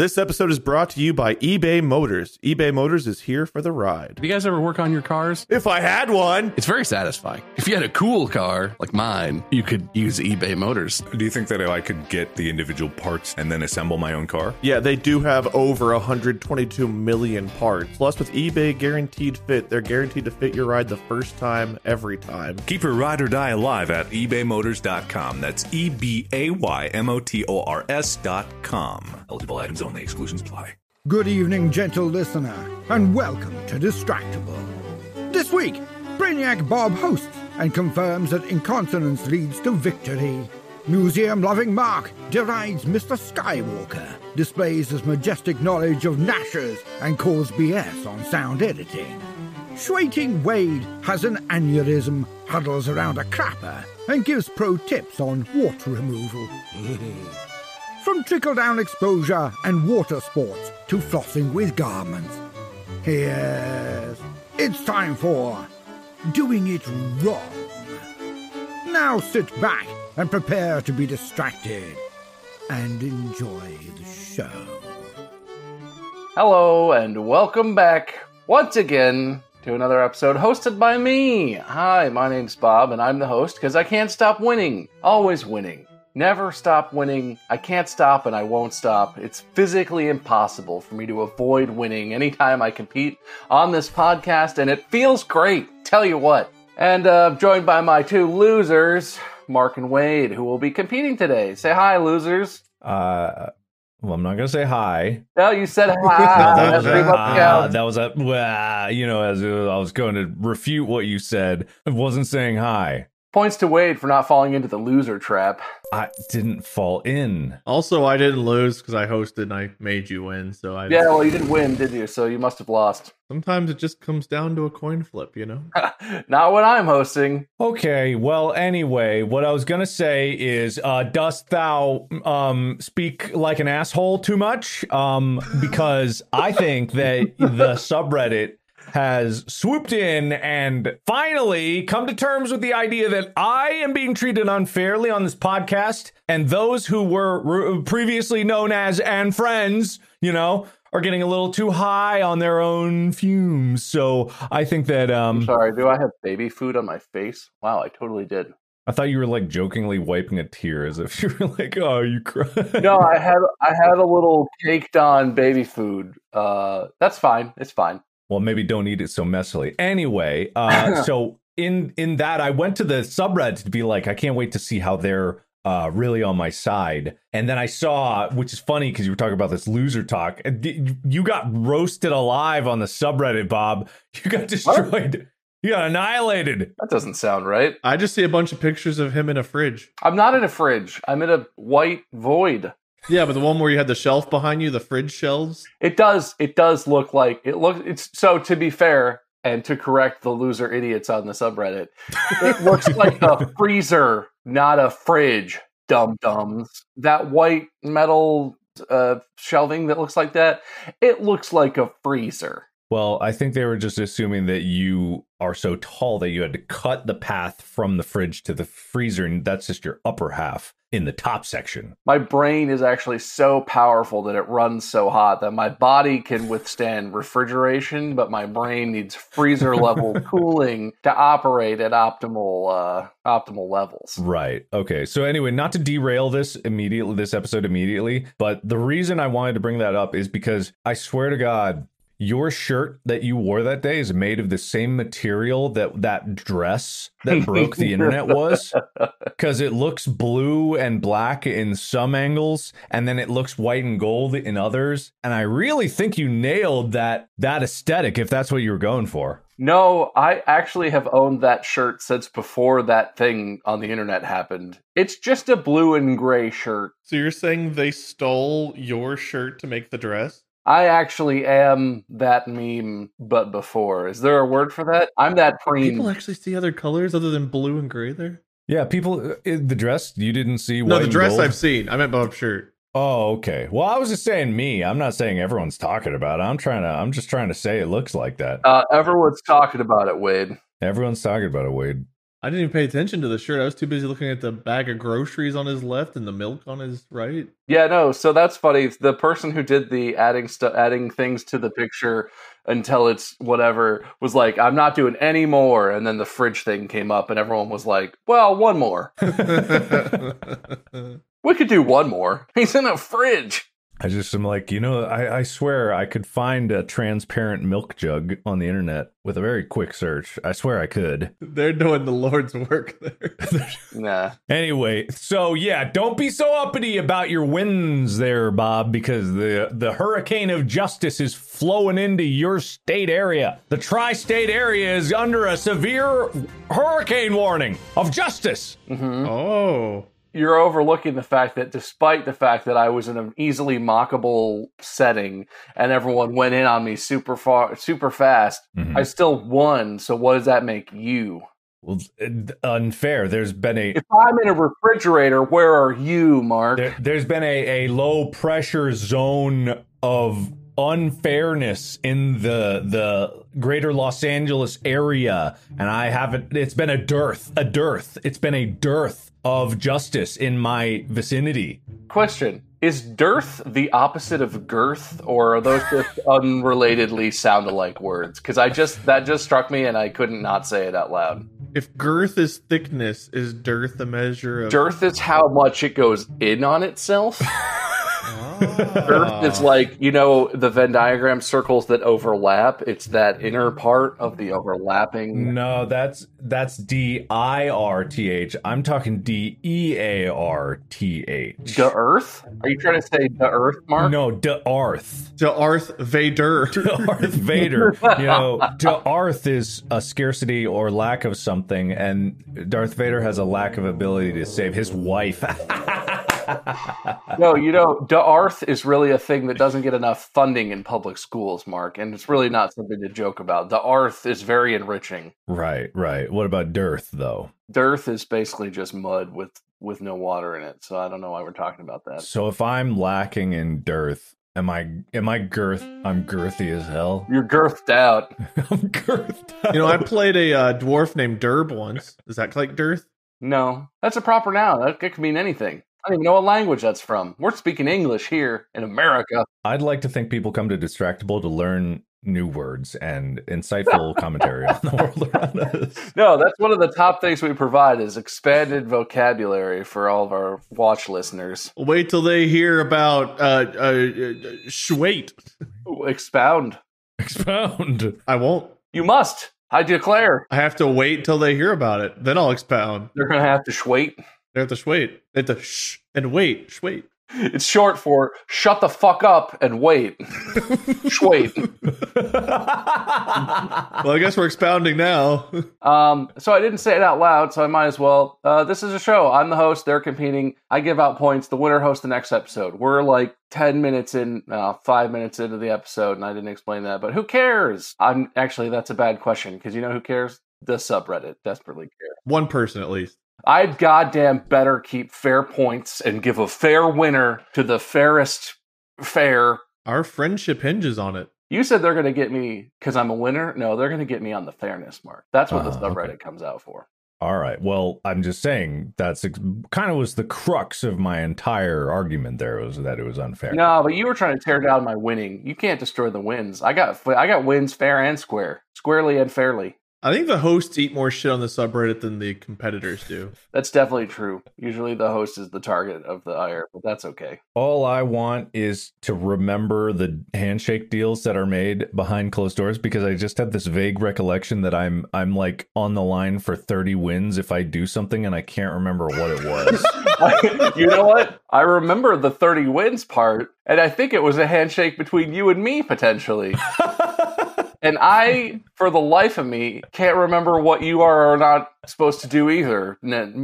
This episode is brought to you by eBay Motors. eBay Motors is here for the ride. Do you guys ever work on your cars? If I had one, It's very satisfying. If you had a cool car like mine, you could use eBay Motors. Do you think that I could get the individual parts and then assemble my own car? yeah, they do have over 122 million parts. Plus, with eBay Guaranteed Fit, they're guaranteed to fit your ride the first time, every time. Keep your ride or die alive at ebaymotors.com. That's E B A Y M O T O R S.com. Eligible items only, exclusions apply. Good evening, gentle listener, and welcome to Distractible. This week, Brainiac Bob hosts and confirms that incontinence leads to victory. Museum loving Mark derides Mr. Skywalker, displays his majestic knowledge of Nashers, and calls BS on sound editing. Schweiting Wade has an aneurysm, huddles around a crapper, and gives pro tips on wart removal. From trickle down exposure and water sports to flossing with garments. Yes, it's time for doing it wrong. Now sit back and prepare to be distracted and enjoy the show. Hello and welcome back once again to another episode hosted by me. Hi, my name's Bob and I'm the host because I can't stop winning. Always winning. Never stop winning. I can't stop and I won't stop. It's physically impossible for me to avoid winning anytime I compete on this podcast and it feels great. Tell you what. And uh, joined by my two losers, Mark and Wade, who will be competing today. Say hi, losers. Uh, well, I'm not gonna say hi. No, you said hi. that was a Uh, that was a well, you know, as I was going to refute what you said. I wasn't saying hi. Points to Wade for not falling into the loser trap. I didn't fall in. Also, I didn't lose because I hosted and I made you win. So I Yeah, well, you didn't win, did you? So you must have lost. sometimes it just comes down to a coin flip, you know. not when I'm hosting. Okay, well, anyway, what I was gonna say is, uh, dost thou um speak like an asshole too much? Um, because I think that the subreddit has swooped in and finally come to terms with the idea that I am being treated unfairly on this podcast, and those who were re- previously known as and friends, you know, are getting a little too high on their own fumes. So I think that um. Sorry, do I have baby food on my face? Wow, I totally did. I thought you were like jokingly wiping a tear as if you were like, "Oh, you cry." No, I had I had a little caked on baby food. Uh, that's fine. It's fine. Well, maybe don't eat it so messily. Anyway, uh, so in in that, I went to the subreddit to be like, I can't wait to see how they're uh, really on my side. And then I saw, which is funny because you were talking about this loser talk. You got roasted alive on the subreddit, Bob. You got destroyed. You got annihilated. That doesn't sound right. I just see a bunch of pictures of him in a fridge. I'm not in a fridge. I'm in a white void. Yeah, but the one where you had the shelf behind you, the fridge shelves. It does. It does look like it looks. It's so. To be fair, and to correct the loser idiots on the subreddit, it looks like a freezer, not a fridge. Dum dums. That white metal uh, shelving that looks like that. It looks like a freezer. Well, I think they were just assuming that you are so tall that you had to cut the path from the fridge to the freezer, and that's just your upper half. In the top section. My brain is actually so powerful that it runs so hot that my body can withstand refrigeration, but my brain needs freezer level cooling to operate at optimal uh, optimal levels. Right. Okay. So anyway, not to derail this immediately, this episode immediately, but the reason I wanted to bring that up is because I swear to God, your shirt that you wore that day is made of the same material that that dress that broke the internet was because it looks blue and black in some angles and then it looks white and gold in others and i really think you nailed that that aesthetic if that's what you were going for No, I actually have owned that shirt since before that thing on the internet happened. It's just a blue and gray shirt. So you're saying they stole your shirt to make the dress? I actually am that meme, but before. Is there a word for that? I'm that preen. People actually see other colors other than blue and gray there? yeah people uh, the dress you didn't see No, the dress gold? I've seen. I meant Bob's shirt. Oh, okay. Well, I was just saying me. I'm not saying everyone's talking about it. I'm trying to. I'm just trying to say it looks like that. Uh, everyone's talking about it, Wade. Everyone's talking about it, Wade. I didn't even pay attention to the shirt. I was too busy looking at the bag of groceries on his left and the milk on his right. Yeah, no. So that's funny. The person who did the adding stuff, adding things to the picture until it's whatever was like, "I'm not doing any more." And then the fridge thing came up, and everyone was like, "Well, one more. We could do one more. He's in a fridge." I just am like, you know, I, I swear I could find a transparent milk jug on the internet with a very quick search. I swear I could. They're doing the Lord's work there. Nah. Anyway, so yeah, don't be so uppity about your wins there, Bob, because the the hurricane of justice is flowing into your state area. The tri-state area is under a severe hurricane warning of justice. Mm-hmm. oh. You're overlooking the fact that despite the fact that I was in an easily mockable setting and everyone went in on me super far, super fast, Mhm. I still won. So what does that make you? Well, unfair. There's been a If I'm in a refrigerator, where are you, Mark? there, there's been a, a low pressure zone of unfairness in the the greater Los Angeles area and I haven't it's been a dearth a dearth it's been a dearth of justice in my vicinity Question: Is dearth the opposite of girth, or are those just unrelatedly sound alike words? Because I just that just struck me, and I couldn't not say it out loud. If girth is thickness, is dearth a measure of Dearth is how much it goes in on itself. Earth is like you know the Venn diagram circles that overlap. It's that inner mm-hmm. part of the overlapping. no that's that's D I R T H I'm talking D E A R T H The Earth? Are you trying to say the Earth, Mark? no the arth The Arth Vader. Darth Vader. You know, Darth is a scarcity or lack of something, and Darth Vader has a lack of ability to save his wife. No, you know, Darth is really a thing that doesn't get enough funding in public schools, Mark, and it's really not something to joke about. The Arth is very enriching. right, right. What about Dearth, though? Dearth is basically just mud with with no water in it, so I don't know why we're talking about that. So if I'm lacking in dearth, am I am I girth? I'm girthy as hell. You're girthed out. I'm girthed. You know, I played a uh, dwarf named Derb once. Does that like dearth? No, that's a proper noun. That, that could mean anything. I don't even know what language that's from. We're speaking English here in America. I'd like to think people come to Distractible to learn new words and insightful commentary on the world around us. No, that's one of the top things we provide is expanded vocabulary for all of our watch listeners. Wait till they hear about uh, uh, uh Schwait. Expound. Expound. I won't. You must. I declare. I have to wait till they hear about it. Then I'll expound. They're going to have to schwait. They have to wait. They have to shh and wait. Schwait. It's short for shut the fuck up and wait. Schwait. Well, I guess we're expounding now. Um, so I didn't say it out loud, so I might as well. Uh, this is a show. I'm the host. They're competing. I give out points. The winner hosts the next episode. We're like 10 minutes in, uh, five minutes into the episode, and I didn't explain that, but who cares? I'm actually, that's a bad question because you know who cares? The subreddit desperately care. One person at least. I'd goddamn better keep fair points and give a fair winner to the fairest fair. Our friendship hinges on it. You said they're going to get me because I'm a winner. No, they're going to get me on the fairness mark. That's what the Uh, okay. subreddit comes out for. All right. Well, I'm just saying that's ex- kind of was the crux of my entire argument. There was that it was unfair. No, but you were trying to tear down my winning. You can't destroy the wins. I got I got wins fair and square, squarely and fairly. I think the hosts eat more shit on the subreddit than the competitors do. That's definitely true. Usually the host is the target of the ire, but that's okay. All I want is to remember the handshake deals that are made behind closed doors because I just have this vague recollection that I'm I'm like on the line for 30 wins if I do something and I can't remember what it was. you know what? I remember the 30 wins part, and I think it was a handshake between you and me potentially. and I, for the life of me, can't remember what you are or not supposed to do either,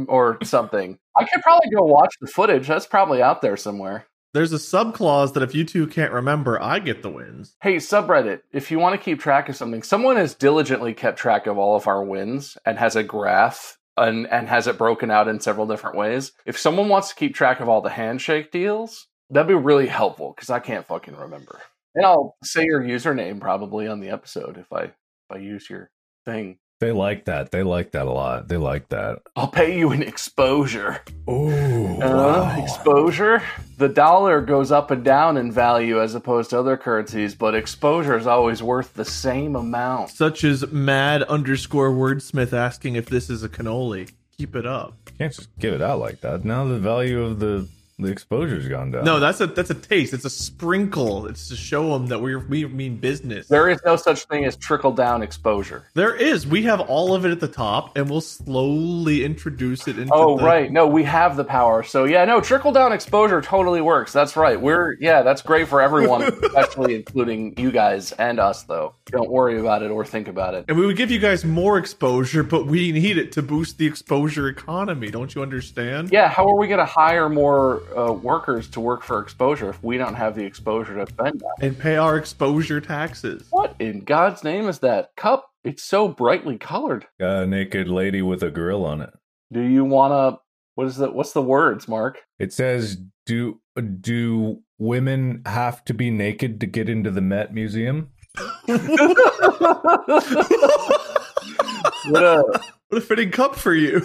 or something. I could probably go watch the footage. That's probably out there somewhere. There's a sub clause that if you two can't remember, I get the wins. Hey, subreddit, if you want to keep track of something, someone has diligently kept track of all of our wins and has a graph and, and has it broken out in several different ways. If someone wants to keep track of all the handshake deals, that'd be really helpful because I can't fucking remember. And I'll say your username probably on the episode if I if I use your thing. they like that. They like that a lot. They like that. I'll pay you an exposure. Oh, Uh, exposure. The dollar goes up and down in value as opposed to other currencies, but exposure is always worth the same amount. Such as mad underscore wordsmith asking if this is a cannoli. Keep it up. Can't just give it out like that. Now the value of the the exposure's gone down. No, that's a that's a taste. It's a sprinkle. It's to show them that we we mean business. There is no such thing as trickle down exposure. There is. We have all of it at the top, and we'll slowly introduce it into. Oh the- right, no, we have the power. So yeah, no, trickle down exposure totally works. That's right. We're yeah, that's great for everyone, especially including you guys and us. Though, don't worry about it or think about it. And we would give you guys more exposure, but we need it to boost the exposure economy. Don't you understand? Yeah, how are we going to hire more uh, workers to work for exposure if we don't have the exposure to spend that? And pay our exposure taxes. What in God's name is that cup? It's so brightly colored. a naked lady with a grill on it. Do you want to? What is the? What's the words, Mark? It says, "Do do women have to be naked to get into the Met Museum?" What a What a fitting cup for you.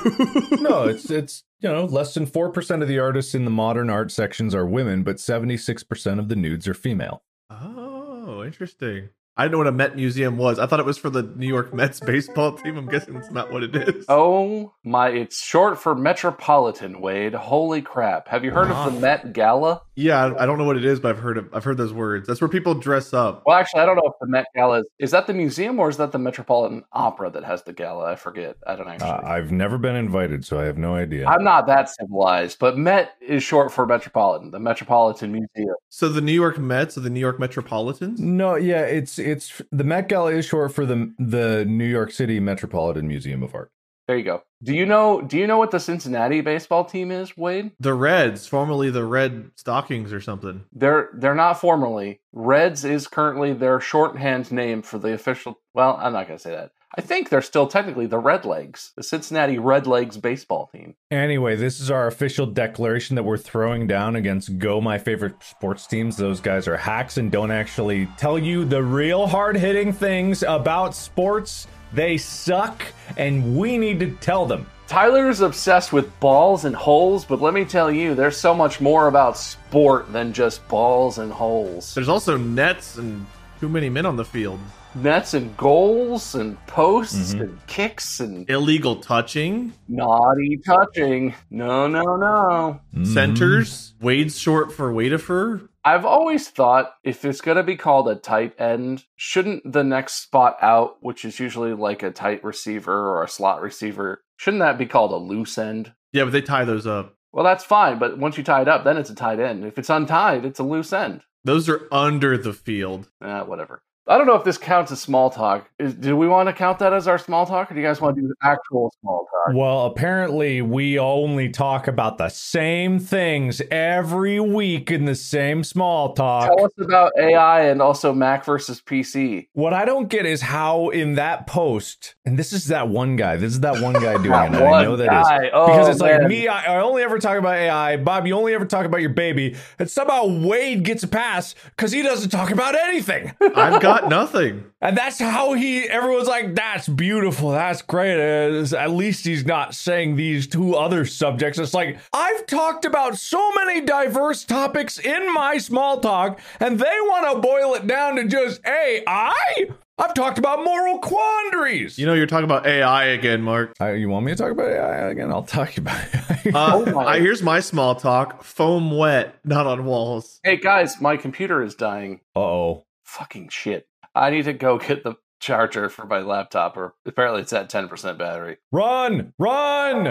no, it's it's you know less than four percent of the artists in the modern art sections are women, but seventy six percent of the nudes are female. oh, interesting. I didn't know what a Met Museum was. I thought it was for the New York Mets baseball team. I'm guessing that's not what it is. Oh my! It's short for Metropolitan. Wade, holy crap! Have you heard of the Met Gala? Yeah, I I don't know what it is, but I've heard of, I've heard those words. That's where people dress up. Well, actually, I don't know if the Met Gala is. Is that the museum or is that the Metropolitan Opera that has the gala? I forget. I don't actually. Uh, I've never been invited, so I have no idea. I'm not that civilized, but Met is short for Metropolitan, the Metropolitan Museum. So the New York Mets or the New York Metropolitans? no, yeah, it's it's the Met Gala is short for the the New York City Metropolitan Museum of Art. There you go. Do you know? Do you know what the Cincinnati baseball team is, Wade? The Reds, formerly the Red Stockings or something. They're they're not formally. Reds is currently their shorthand name for the official. Well, I'm not going to say that. I think they're still technically the Red Legs, the Cincinnati Red Legs baseball team. Anyway, this is our official declaration that we're throwing down against Go, my favorite sports teams. Those guys are hacks and don't actually tell you the real hard hitting things about sports. They suck, and we need to tell them. Tyler's obsessed with balls and holes, but let me tell you, there's so much more about sport than just balls and holes. There's also nets and too many men on the field. Nets and goals and posts mm-hmm. and kicks and Illegal touching, naughty touching. No, no, no. Mm-hmm. centers. Wade's short for Wadifer. I've always thought if it's going to be called a tight end, shouldn't the next spot out, which is usually like a tight receiver or a slot receiver, shouldn't that be called a loose end? Yeah, but they tie those up. Well, that's fine, but once you tie it up, then it's a tight end. If it's untied, it's a loose end. Those are under the field. Uh, whatever. I don't know if this counts as small talk. Is, do we want to count that as our small talk, or do you guys want to do actual small talk? Well, apparently, we only talk about the same things every week in the same small talk. Tell us about AI and also Mac versus PC. What I don't get is how in that post, and this is that one guy. This is that one guy doing it. I know that is guy. Oh, because it's like me. I, I only ever talk about AI. Bob, you only ever talk about your baby, and somehow Wade gets a pass because he doesn't talk about anything. I've got got nothing. And that's how he, everyone's like, that's beautiful. That's great. Uh, At least he's not saying these two other subjects. It's like, I've talked about so many diverse topics in my small talk, and they want to boil it down to just AI? I've talked about moral quandaries. You know, you're talking about AI again, Mark. Uh, you want me to talk about AI again? I'll talk about it. Uh, my. I, here's my small talk: foam wet, not on walls. Hey guys, my computer is dying. Uh oh. Fucking shit. I need to go get the charger for my laptop, or apparently it's at 10% battery. Run! Run!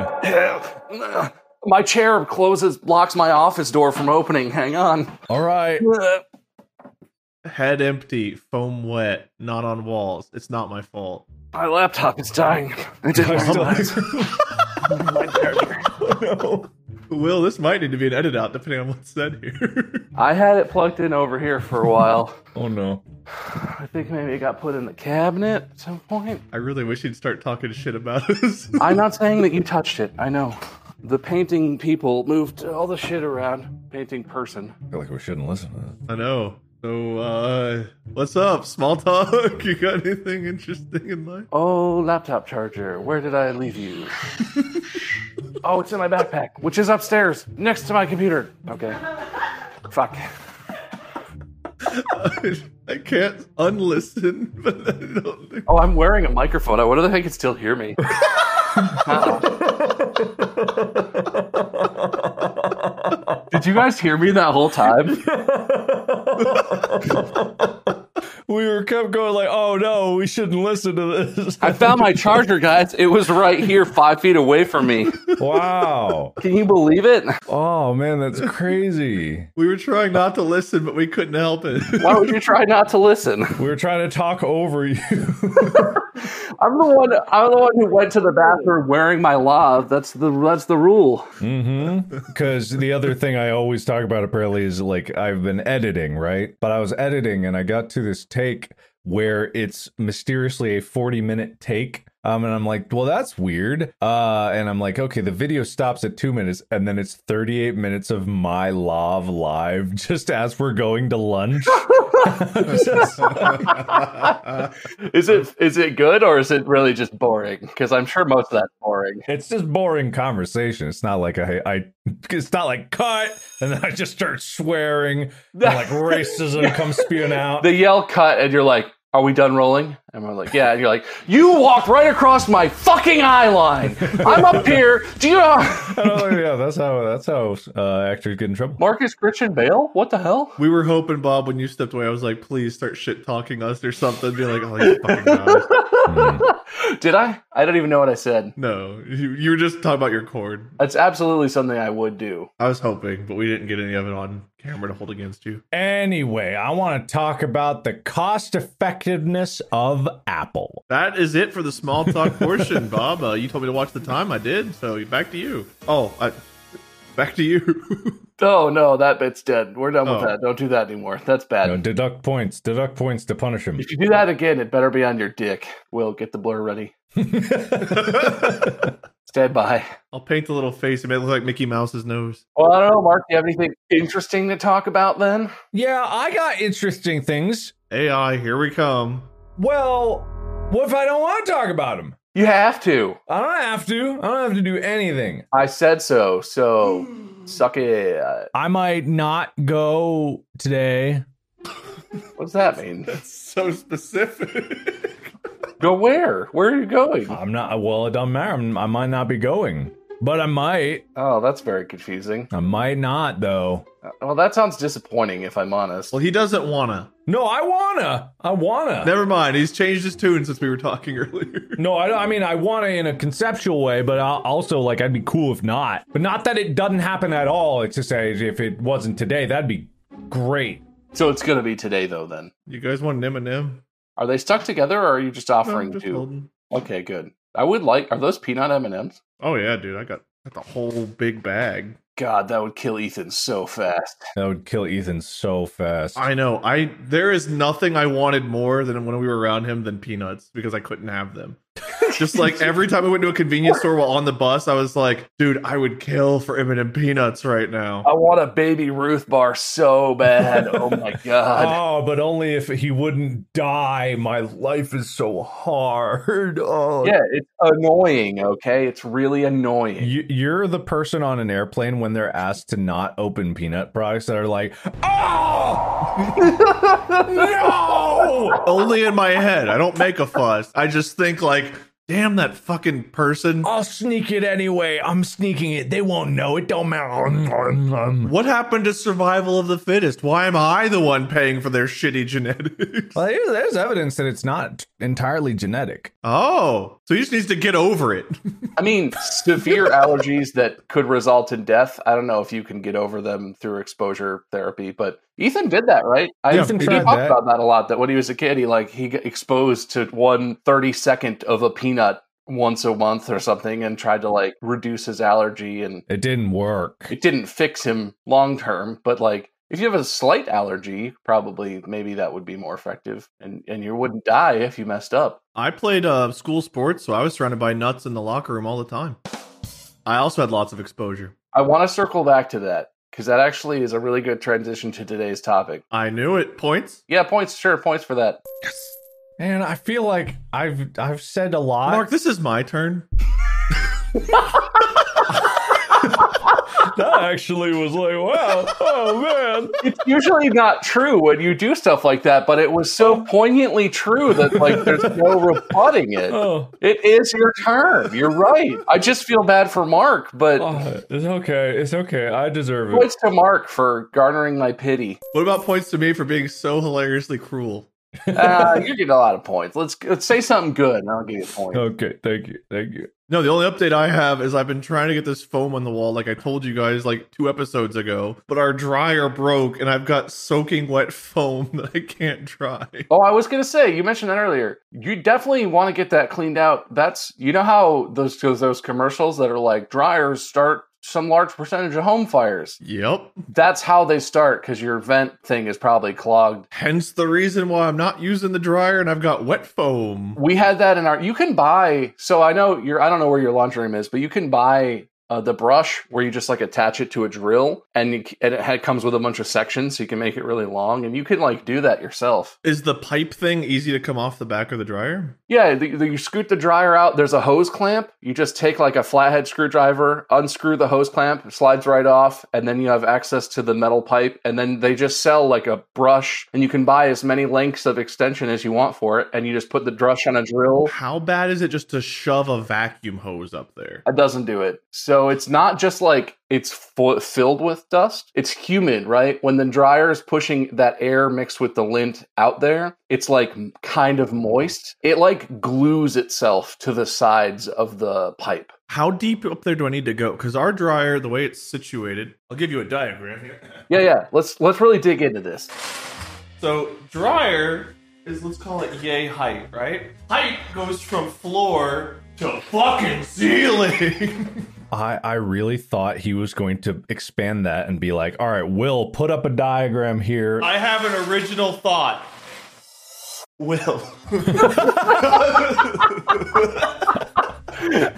My chair closes, blocks my office door from opening. Hang on. All right. Head empty, foam wet, not on walls. It's not my fault. My laptop is dying. I didn't realize. my charger. Oh, no. Will, this might need to be an edit out depending on what's said here. I had it plugged in over here for a while. Oh no. I think maybe it got put in the cabinet at some point. I really wish he'd start talking shit about us. I'm not saying that you touched it. I know. The painting people moved all the shit around. Painting person. I feel like we shouldn't listen to that. I know. So, uh, what's up? Small talk? You got anything interesting in life? Oh, laptop charger. Where did I leave you? Oh, it's in my backpack, which is upstairs next to my computer. Okay. Fuck. I can't unlisten, but I don't think. Oh, I'm wearing a microphone. I wonder if they can still hear me. Did you guys hear me that whole time? we were kept going like, oh no, we shouldn't listen to this. I found my charger, guys. It was right here, five feet away from me. wow. Can you believe it? Oh man, that's crazy. We were trying not to listen, but we couldn't help it. Why would you try not to listen? We were trying to talk over you. I'm the one. I'm the one who went to the bathroom wearing my lav. That's the that's the rule. mm-hmm. Because the other thing I always talk about apparently is like I've been editing, right? But I was editing and I got to this take where it's mysteriously a 40 minute take. Um, and I'm like, well, that's weird. Uh, and I'm like, okay, the video stops at two minutes, and then it's 38 minutes of my love live just as we're going to lunch. Is it is it good or is it really just boring? Because I'm sure most of that's boring. It's just boring conversation. It's not like I, I it's not like cut and then I just start swearing and like racism comes spewing out. They yell cut and you're like, "Are we done rolling?" And we're like, "Yeah." And you're like, "You walked right across my fucking eye line. I'm up here. Do you know oh yeah, that's how that's how uh, actors get in trouble. Marcus Christian Bale? What the hell? we were hoping, Bob, when you stepped away, I was like, please start shit talking us or something. Be like, oh, you fucking guys. Did I? I don't even know what I said. No, you, you were just talking about your cord. That's absolutely something I would do. I was hoping, but we didn't get any of it on camera to hold against you. Anyway, I want to talk about the cost effectiveness of Apple. That is it for the small talk portion, Bob. Uh, you told me to watch the time. I did. So back to you. Oh, I, back to you. Oh no, that bit's dead. We're done with Oh. that. Don't do that anymore. That's bad. You know, deduct points, deduct points to punish him. If you do that again, it better be on your dick. Will get the blur ready. Stand by. I'll paint the little face. It may look like Mickey Mouse's nose. Well, I don't know, Mark. Do you have anything interesting to talk about then? yeah, I got interesting things. AI, here we come. Well, what if I don't want to talk about them? You have to. I don't have to. I don't have to do anything. I said so. So suck it. I might not go today. What does that mean? That's so specific. Go where? Where are you going? I'm not. Well, it doesn't matter. I'm- I might not be going, but I might. Oh, that's very confusing. I might not though. Uh, Well, that sounds disappointing if I'm honest. well, he doesn't wanna. No, I wanna. I wanna. Never mind. He's changed his tune since we were talking earlier. No, I, I mean I want to in a conceptual way, but I'll also like I'd be cool if not. But not that it doesn't happen at all. It's just say if it wasn't today, that'd be great. So it's going to be today, though, then. You guys want an M&M? Are they stuck together or are you just offering I'm just to? holding. Okay, good. I would like, are those peanut M&Ms? Oh yeah, dude. I got, got the whole big bag. God, that would kill Ethan so fast. That would kill Ethan so fast. I know. I there is nothing I wanted more than when we were around him than peanuts because I couldn't have them. Just like every time I went to a convenience store while on the bus, I was like, dude, I would kill for M&M peanuts right now. I want a baby Ruth bar so bad. Oh my god. Oh, but only if he wouldn't die. My life is so hard. Oh, Yeah, it's annoying, okay? It's really annoying. You, you're the person on an airplane when they're asked to not open peanut products that are like, oh no. Only in my head. I don't make a fuss. I just think like, damn that fucking person. I'll sneak it anyway. I'm sneaking it. They won't know. It don't matter. What happened to survival of the fittest? Why am I the one paying for their shitty genetics? Well, there's, there's evidence that it's not entirely genetic. Oh, so he just needs to get over it. I mean, severe allergies that could result in death. I don't know if you can get over them through exposure therapy, but Ethan did that, right? I, Ethan he talked that. about that a lot. That when he was a kid, he like he got exposed to one thirty second of a peanut once a month or something, and tried to like reduce his allergy, and It didn't work. it didn't fix him long term. But like, if you have a slight allergy, probably maybe that would be more effective, and and you wouldn't die if you messed up. I played uh, school sports, so I was surrounded by nuts in the locker room all the time. I also had lots of exposure. I want to circle back to that because that actually is a really good transition to today's topic. I knew it. Points. Yeah, points. Sure, points for that. And I feel like I've I've said a lot. Mark, this is my turn. that actually was like, wow, oh man. It's usually not true when you do stuff like that, but it was so oh. poignantly true that like there's no rebutting it. Oh, It is your turn. You're right. I just feel bad for Mark, but oh, it's okay. It's okay. I deserve it. points to Mark for garnering my pity. What about points to me for being so hilariously cruel? Uh, you're getting a lot of points. Let's let's say something good, and I'll give you a point. Okay, thank you, thank you. No, the only update I have is I've been trying to get this foam on the wall, like I told you guys like two episodes ago, but our dryer broke and I've got soaking wet foam that I can't dry. Oh, I was gonna say you mentioned that earlier. You definitely want to get that cleaned out. That's you know how those those, those commercials that are like dryers start some large percentage of home fires. Yep. That's how they start because your vent thing is probably clogged. Hence the reason why I'm not using the dryer and I've got wet foam. We had that in our. You can buy. So I know you're. I don't know where your laundry room is, but you can buy. Uh, the brush where you just like attach it to a drill and, you, and it had, comes with a bunch of sections so you can make it really long and you can like do that yourself Is the pipe thing easy to come off the back of the dryer? Yeah, the, the, you scoot the dryer out. There's a hose clamp. You just take like a flathead screwdriver, unscrew the hose clamp, it slides right off, and then you have access to the metal pipe. And then they just sell like a brush, and you can buy as many lengths of extension as you want for it. And you just put the brush on a drill. How bad is it just to shove a vacuum hose up there? It doesn't do it. So it's not just like it's filled with dust. It's humid, right? When the dryer is pushing that air mixed with the lint out there, it's like kind of moist. It like glues itself to the sides of the pipe. How deep up there do I need to go? Because our dryer, the way it's situated, I'll give you a diagram here. Yeah, yeah. Let's let's really dig into this. So dryer is let's call it yay height, right? Height goes from floor to fucking ceiling. I, I really thought he was going to expand that and be like, all right, Will, put up a diagram here. I have an original thought. Will.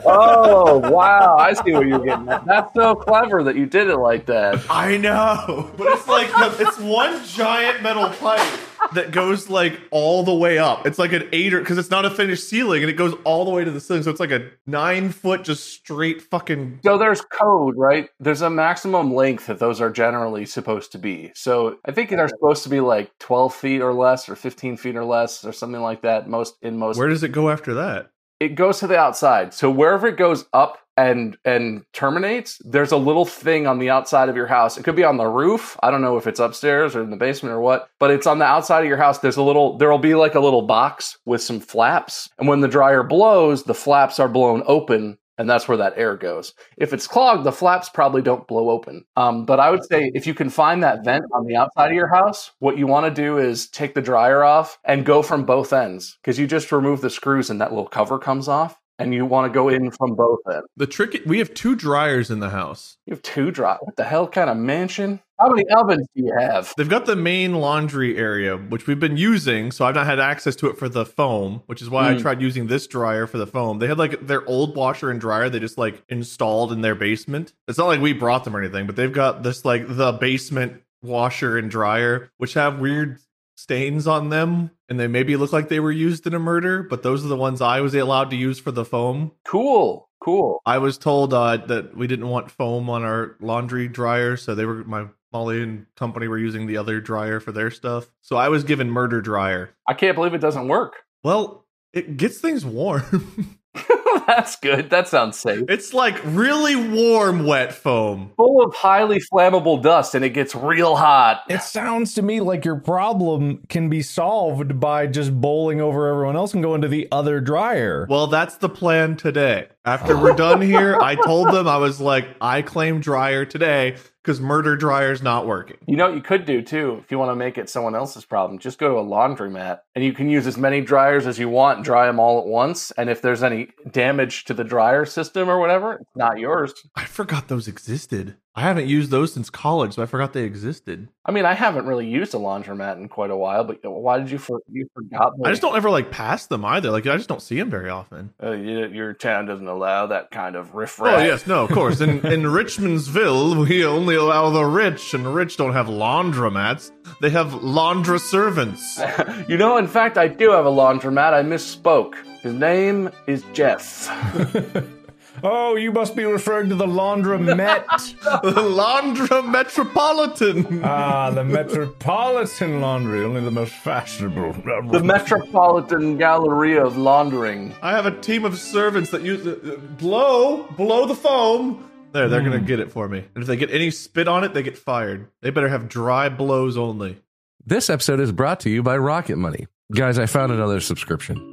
Oh wow, I see what you're getting at. That's so clever that you did it like that. I know, but it's like it's one giant metal pipe that goes like all the way up. It's like an eight or because it's not a finished ceiling and it goes all the way to the ceiling. So it's like a nine foot just straight fucking. So there's code, right? There's a maximum length that those are generally supposed to be. So I think they're supposed to be like 12 feet or less, or 15 feet or less, or something like that. Most in most, Where does it go after that? It goes to the outside. So wherever it goes up and and terminates, there's a little thing on the outside of your house. It could be on the roof. I don't know if it's upstairs or in the basement or what, but it's on the outside of your house. There's a little there'll be like a little box with some flaps. And when the dryer blows, the flaps are blown open and that's where that air goes. If it's clogged, the flaps probably don't blow open. Um, but I would say if you can find that vent on the outside of your house, what you want to do is take the dryer off and go from both ends because you just remove the screws and that little cover comes off. And you want to go in from both ends. The trick we have two dryers in the house. You have two dry. What the hell kind of mansion? How many ovens do you have? They've got the main laundry area, which we've been using, so I've not had access to it for the foam, which is why I Mm. tried using this dryer for the foam. They had like their old washer and dryer they just like installed in their basement. It's not like we brought them or anything, but they've got this like the basement washer and dryer, which have weird stains on them, and they maybe look like they were used in a murder, but those are the ones I was allowed to use for the foam. Cool, cool. I was told uh, that we didn't want foam on our laundry dryer, so they were my Molly and company were using the other dryer for their stuff. So I was given murder dryer. I can't believe it doesn't work. Well, it gets things warm. That's good. That sounds safe. it's like really warm wet foam. Full of highly flammable dust, and it gets real hot. It sounds to me like your problem can be solved by just bowling over everyone else and going to the other dryer. Well, that's the plan today. After we're done here, I told them I was like, I claim dryer today because murder dryer's not working. You know what you could do too, if you want to make it someone else's problem, just go to a laundromat and you can use as many dryers as you want and dry them all at once. And if there's any damage to the dryer system or whatever, it's not yours. I forgot those existed. I haven't used those since college, so I forgot they existed. I mean, I haven't really used a laundromat in quite a while, but why did you for you forgot? I just don't ever like pass them either. Like I just don't see them very often. Uh, you, your town doesn't allow that kind of riffraff. Oh yes, no, of course. In in Richmondsville, we only allow the rich, and the rich don't have laundromats. They have laundra servants. you know, in fact, I do have a laundromat. I misspoke. His name is Jeff. Oh, you must be referring to the laundromat. Laundra Metropolitan. ah, the Metropolitan Laundry, only the most fashionable. the Metropolitan Galleria of Laundering. I have a team of servants that use uh, blow blow the foam. There, they're gonna get it for me. And if they get any spit on it, they get fired. They better have dry blows only. This episode is brought to you by Rocket Money. Guys, I found another subscription.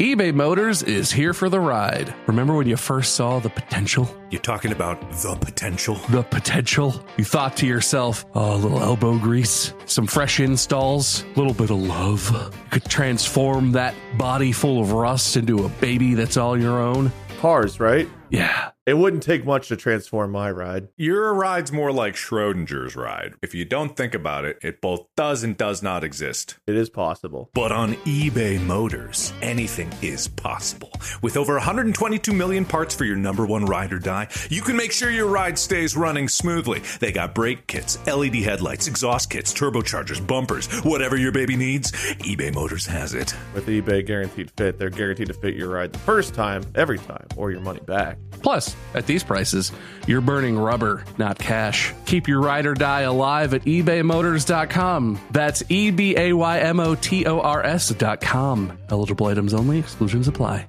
eBay Motors is here for the ride. Remember when you first saw the potential? You're talking about the potential. The potential? You thought to yourself, oh, a little elbow grease, some fresh installs, a little bit of love. You Could transform that body full of rust into a baby that's all your own. Cars, right? Yeah. It wouldn't take much to transform my ride. Your ride's more like Schrodinger's ride. If you don't think about it, it both does and does not exist. It is possible. But on eBay Motors, anything is possible. With over 122 million parts for your number one ride or die, you can make sure your ride stays running smoothly. They got brake kits, LED headlights, exhaust kits, turbochargers, bumpers, whatever your baby needs, eBay Motors has it. With eBay Guaranteed Fit, they're guaranteed to fit your ride the first time, every time, or your money back. Plus, at these prices, you're burning rubber, not cash. Keep your ride or die alive at ebaymotors.com. That's E B A Y M O T O R S.com. Eligible items only, exclusions apply.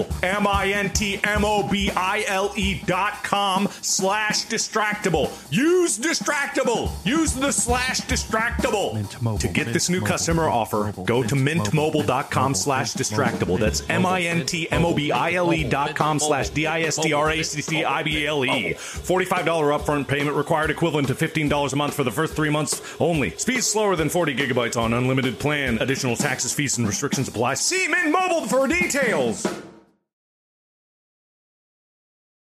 Mobile. M-I-N-T-M-O-B-I-L-E E dot com slash distractible. Use distractible. Use the slash distractible. to get this new customer offer, go to mintmobile.com slash distractible. That's M-I-N-T-M-O-B-I-L-E E dot com slash D-I-S-T-R-A-C-C-I-B-L-E. $45 upfront payment required equivalent to $15 a month for the first three months only. Speed slower than 40 gigabytes on unlimited plan. Additional taxes, fees, and restrictions apply. See Mint Mobile for details.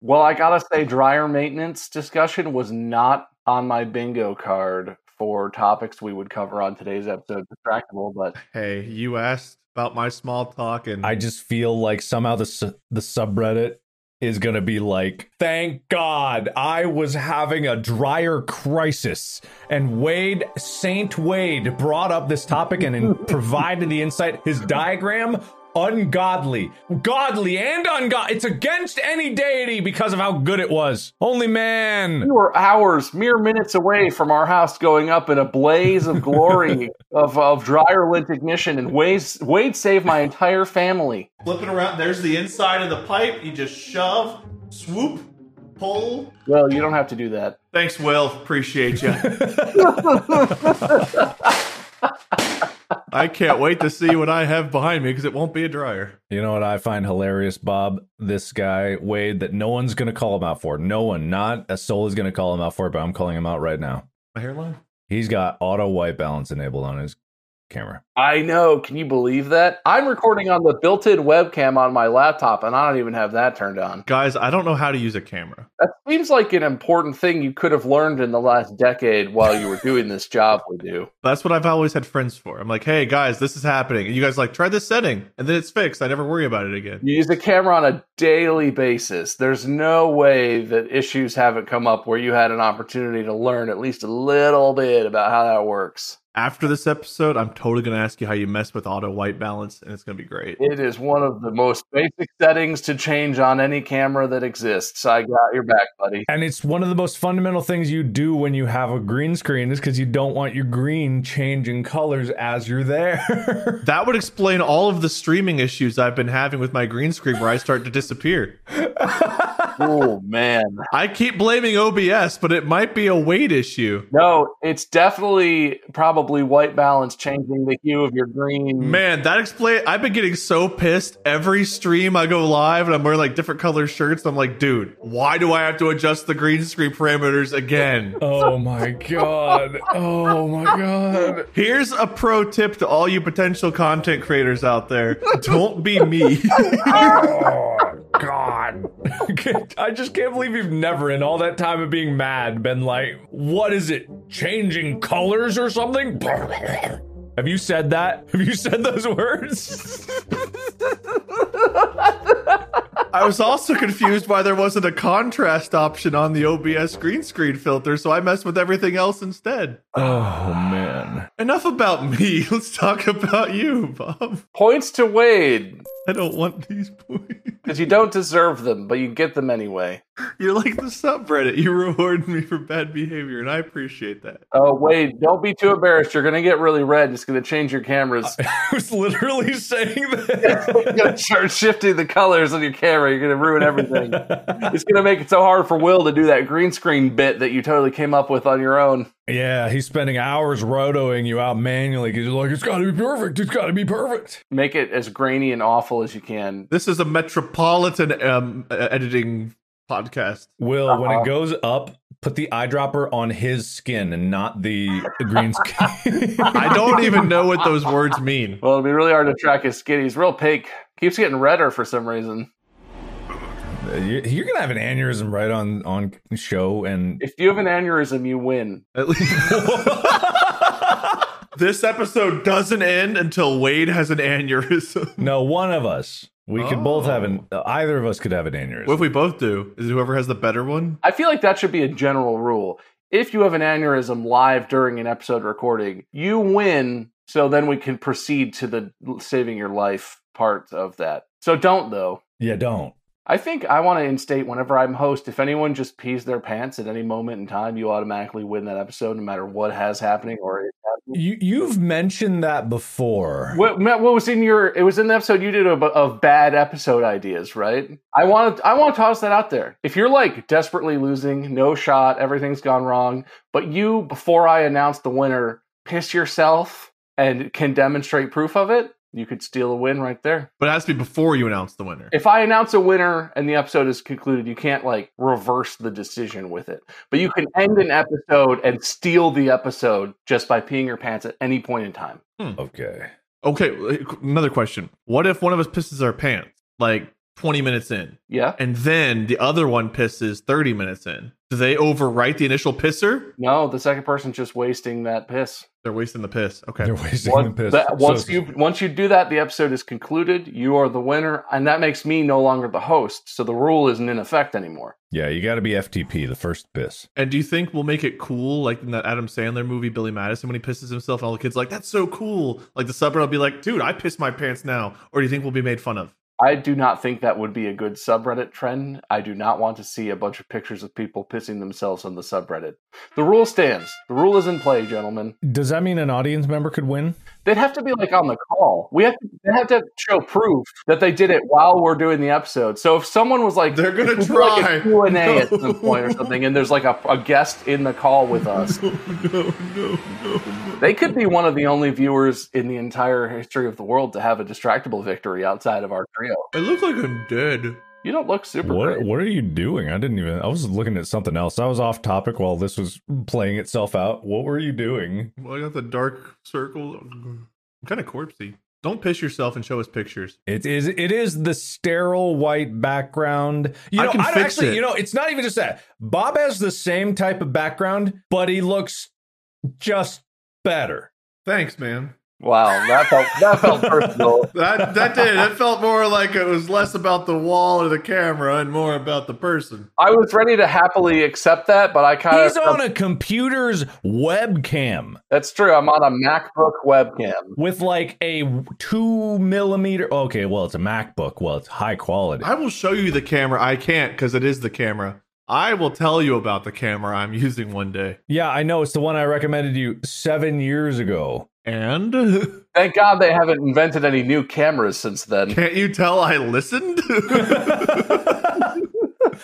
Well, I gotta say, dryer maintenance discussion was not on my bingo card for topics we would cover on today's episode of Distractible, but Hey, you asked about my small talk, and I just feel like somehow the su- the subreddit is going to be like, thank God I was having a dryer crisis. And Wade, Saint Wade, brought up this topic and in- provided the insight. His diagram, ungodly, godly, and ungodly. It's against any deity because of how good it was. Only man. we were hours, mere minutes away from our house going up in a blaze of glory of, of dryer lint ignition, and Wade, Wade saved my entire family. flipping around. There's the inside of the pipe. You just shove, swoop, pull. Well, you don't have to do that. Thanks, Will. Appreciate you. I can't wait to see what I have behind me because it won't be a dryer. You know what I find hilarious, Bob? This guy, Wade, that no one's going to call him out for. No one, not a soul is going to call him out for it, but I'm calling him out right now. My hairline. He's got auto white balance enabled on his camera. I know. Can you believe that? I'm recording on the built-in webcam on my laptop, and I don't even have that turned on. Guys, I don't know how to use a camera. That seems like an important thing you could have learned in the last decade while you were doing this job we do. That's what I've always had friends for. I'm like, hey guys, this is happening. And you guys like try this setting, and then it's fixed. I never worry about it again. You use a camera on a daily basis. There's no way that issues haven't come up where you had an opportunity to learn at least a little bit about how that works. After this episode, I'm totally gonna ask you how you mess with auto white balance, and it's gonna be great. It is one of the most basic settings to change on any camera that exists. I got your back, buddy. And it's one of the most fundamental things you do when you have a green screen is because you don't want your green changing colors as you're there. That would explain all of the streaming issues I've been having with my green screen where I start to disappear. Oh man. I keep blaming OBS, but it might be a weight issue. No, it's definitely probably white balance changing the hue of your green. Man, that explain. I've been getting so pissed every stream I go live and I'm wearing like different color shirts. I'm like, dude, why do I have to adjust the green screen parameters again? oh my god. Oh my god. Here's a pro tip to all you potential content creators out there: don't be me. Oh god. I just can't believe you've never in all that time of being mad been like, what is it? Changing colors or something? Have you said that? Have you said those words? I was also confused why there wasn't a contrast option on the OBS green screen filter, so I messed with everything else instead. Oh man. Enough about me. Let's talk about you, Bob. Points to Wade I don't want these points. because you don't deserve them, but you get them anyway. You're like the subreddit. You reward me for bad behavior, and I appreciate that. Oh, Wade, don't be too embarrassed. You're going to get really red. It's going to change your cameras. I was literally saying that. You're going to start shifting the colors on your camera. You're going to ruin everything. it's going to make it so hard for Will to do that green screen bit that you totally came up with on your own. yeah, he's spending hours rotoing you out manually because he's like, it's got to be perfect. It's got to be perfect. Make it as grainy and awful as you can. This is a metropolitan um, uh, editing podcast. Will, when Uh-huh. it goes up, put the eyedropper on his skin and not the the green skin. I don't even know what those words mean. Well, it'll be really hard to track his skin. He's real pink. Keeps getting redder for some reason. You're gonna have an aneurysm right on on show, and If you have an aneurysm, you win. At least this episode doesn't end until Wade has an aneurysm. no, one of us, we could both have an. Oh. Either of us could have an aneurysm. What if we both do? Is it whoever has the better one? I feel like that should be a general rule. If you have an aneurysm live during an episode recording, you win. So then we can proceed to the saving your life part of that. So don't though. yeah, don't. I think I want to instate whenever I'm host, if anyone just pees their pants at any moment in time, you automatically win that episode, no matter what has happening or is happening. You you've mentioned that before. What, Matt, what was in your? It was in the episode you did of, of bad episode ideas, right? I want to. I want to toss that out there. If you're like desperately losing, no shot, everything's gone wrong, but you before I announce the winner, piss yourself and can demonstrate proof of it, you could steal a win right there. But it has to be before you announce the winner. If I announce a winner and the episode is concluded, you can't like reverse the decision with it. But you can end an episode and steal the episode just by peeing your pants at any point in time. Hmm. Okay. Okay, eh, another question. What if one of us pisses our pants like 20 minutes in, Yeah? and then the other one pisses 30 minutes in? Do they overwrite the initial pisser? No, the second person's just wasting that piss. They're wasting the piss. Okay. They're wasting Once, the piss. that- once So- you once you do that, the episode is concluded. You are the winner, and that makes me no longer the host. So the rule isn't in effect anymore. Yeah, you got to be FTP, the first piss. And do you think we'll make it cool, like in that Adam Sandler movie, Billy Madison, when he pisses himself, and all the kids are like, "That's so cool!" Like the subreddit will be like, "Dude, I piss my pants now," or do you think we'll be made fun of? I do not think that would be a good subreddit trend. I do not want to see a bunch of pictures of people pissing themselves on the subreddit. The rule stands. The rule is in play, gentlemen. Does that mean an audience member could win? They'd have to be like on the call. We have to, they have to show proof that they did it while we're doing the episode. So if someone was like, They're gonna if we do, like, try. a Q and A at some point or something, and there's like a, a guest in the call with us. no, no, no, no. They could be one of the only viewers in the entire history of the world to have a distractible victory outside of our trio. I look like I'm dead. You don't look super What great. What are you doing? I didn't even. I was looking at something else. I was off topic while this was playing itself out. What were you doing? Well, I got the dark circle. I'm kind of corpsey. Don't piss yourself and show us pictures. It is. It is the sterile white background. You I know, can I fix actually. it. You know, it's not even just that. Bob has the same type of background, but he looks just better. Thanks, man. Wow, that felt that felt personal. That that did. That felt more like it was less about the wall or the camera and more about the person. I was ready to happily accept that, but I kind of He's on a computer's webcam That's true. I'm on a MacBook webcam. with like a two millimeter. Okay, well, it's a MacBook. Well, it's high quality. I will show you the camera. I can't because it is the camera. I will tell you about the camera I'm using one day. Yeah, I know. It's the one I recommended you seven years ago. And Thank God they haven't invented any new cameras since then. can't you tell I listened?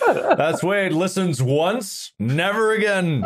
That's Wade listens once, never again.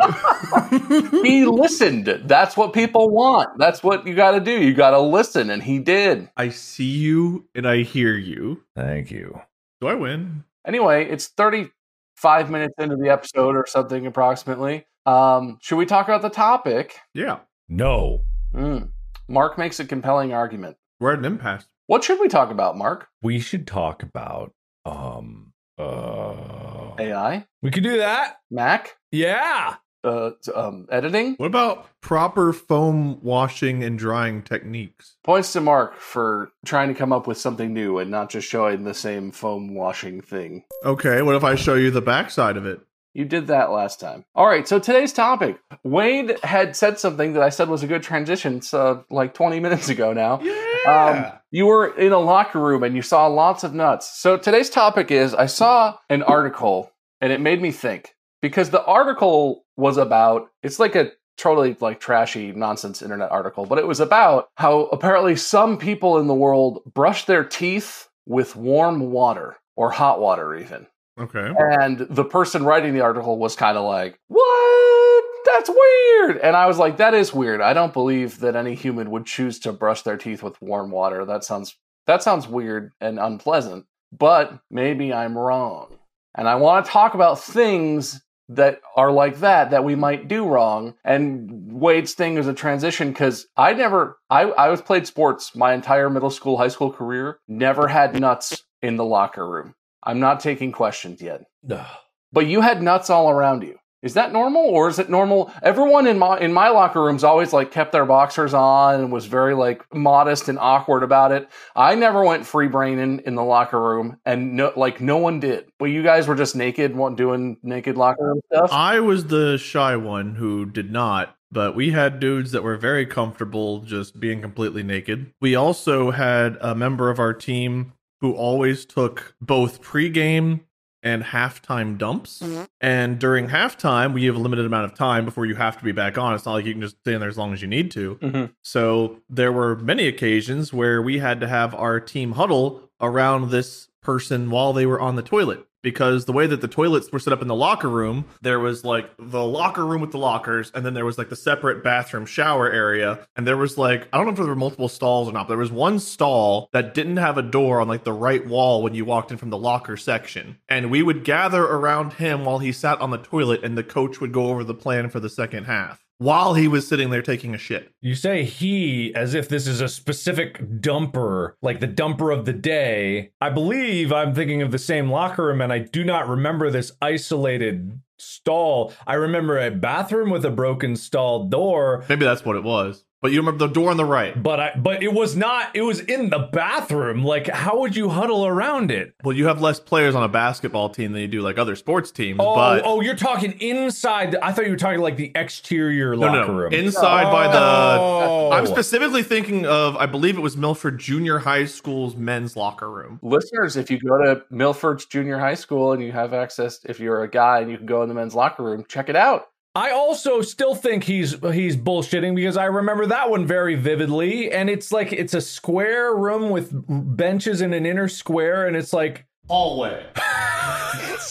he listened. That's what people want. That's what you got to do. You got to listen, and he did. I see you and I hear you. Thank you. Do I win? Anyway, it's 35 minutes into the episode or something approximately. Um, should we talk about the topic? Yeah. No. Mm. Mark makes a compelling argument. We're at an impasse. What should we talk about, Mark? We should talk about um uh AI, We could do that. Mac, Yeah. uh, um, editing. What about proper foam washing and drying techniques? Points to Mark for trying to come up with something new and not just showing the same foam washing thing. Okay, what if I show you the backside of it? You did that last time. All right, so today's topic. Wade had said something that I said was a good transition so like 20 minutes ago now. Um, you were in a locker room and you saw lots of nuts. So today's topic is I saw an article and it made me think because the article was about it's like a totally like trashy nonsense internet article, but it was about how apparently some people in the world brush their teeth with warm water or hot water even. Okay. And the person writing the article was kind of like, What? That's weird. And I was like, That is weird. I don't believe that any human would choose to brush their teeth with warm water. That sounds that sounds weird and unpleasant. But maybe I'm wrong. And I want to talk about things that are like that that we might do wrong. And Wade's thing is a transition because I never I, I was played sports my entire middle school, high school career, never had nuts in the locker room. I'm not taking questions yet. No. But you had nuts all around you. Is that normal or is it normal? Everyone in my in my locker rooms always like kept their boxers on and was very like modest and awkward about it. I never went free braining in the locker room and no like no one did. But you guys were just naked doing naked locker room stuff. I was the shy one who did not, but we had dudes that were very comfortable just being completely naked. We also had a member of our team who always took both pregame and halftime dumps. And during halftime, we have a limited amount of time before you have to be back on. It's not like you can just stay in there as long as you need to. Mhm. So there were many occasions where we had to have our team huddle around this person while they were on the toilet. Because the way that the toilets were set up in the locker room, there was like the locker room with the lockers, and then there was like the separate bathroom shower area. And there was like, I don't know if there were multiple stalls or not, but there was one stall that didn't have a door on like the right wall when you walked in from the locker section. And we would gather around him while he sat on the toilet, and the coach would go over the plan for the second half while he was sitting there taking a shit. You say he as if this is a specific dumper, like the dumper of the day. I believe I'm thinking of the same locker room, and I do not remember this isolated stall. I remember a bathroom with a broken stall door, Maybe that's what it was. But you remember the door on the right. but I but it was not. It was in the bathroom. Like, how would you huddle around it? Well, you have less players on a basketball team than you do like other sports teams. Oh, but oh, you're talking inside. I thought you were talking like the exterior no, locker no, room. inside by the. Oh. I'm specifically thinking of. I believe it was Milford Junior High School's men's locker room. Listeners, if you go to Milford's Junior High School and you have access, if you're a guy and you can go in the men's locker room, check it out. I also still think he's he's bullshitting because I remember that one very vividly, and it's like it's a square room with benches in an inner square, and it's like Hallway.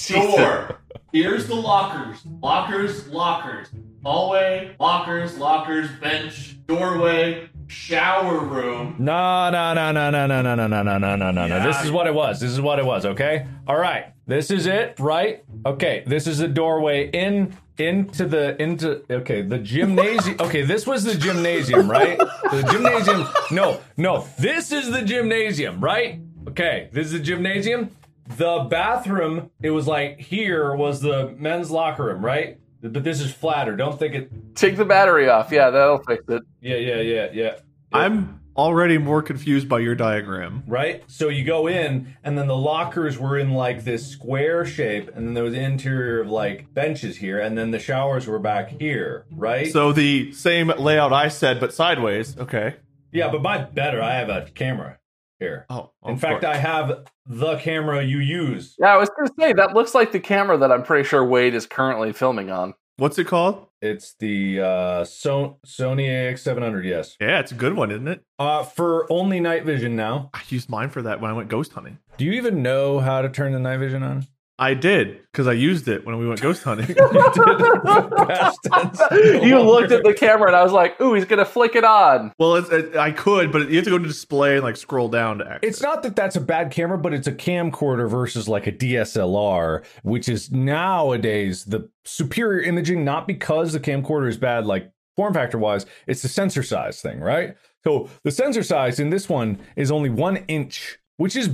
Door. Here's the lockers. Lockers, lockers. Hallway, lockers, lockers, bench, doorway, shower room. no, no, no, no, no, no, no, no, no, no, no, no, no, no. This is what it was. This is what it was. Okay, all right. This is it, right? Okay, this is the doorway in into the into. Okay, the gymnasium. Okay, this was the gymnasium, right? The gymnasium. No, no. This is the gymnasium, right? Okay, this is the gymnasium. The bathroom. It was like here was the men's locker room, right? But this is flatter. Don't think it. Take the battery off. Yeah, that'll fix it. Yeah, yeah, yeah, yeah. I'm already more confused by your diagram. right? So you go in, and then the lockers were in like this square shape, and then there was the interior of like benches here, and then the showers were back here, right? So the same layout I said, but sideways. Okay. yeah, but mine's better. I have a camera here. Oh, in fact, I have the camera you use. Yeah, I was going to say that looks like the camera that I'm pretty sure Wade is currently filming on. What's it called? It's the uh, so- Sony AX700. Yes, Yeah, it's a good one, isn't it? uh, for only night vision now. I used mine for that when I went ghost hunting. Do you even know how to turn the night vision on? I did because I used it when we went ghost hunting. You looked at the camera and I was like, "Ooh, he's going to flick it on." well, it's, it, I could, but you have to go to display and like scroll down to access. It's not that that's a bad camera, but it's a camcorder versus like a DSLR, which is nowadays the superior imaging, not because the camcorder is bad, like form factor wise, it's the sensor size thing, right? So the sensor size in this one is only one inch. Which is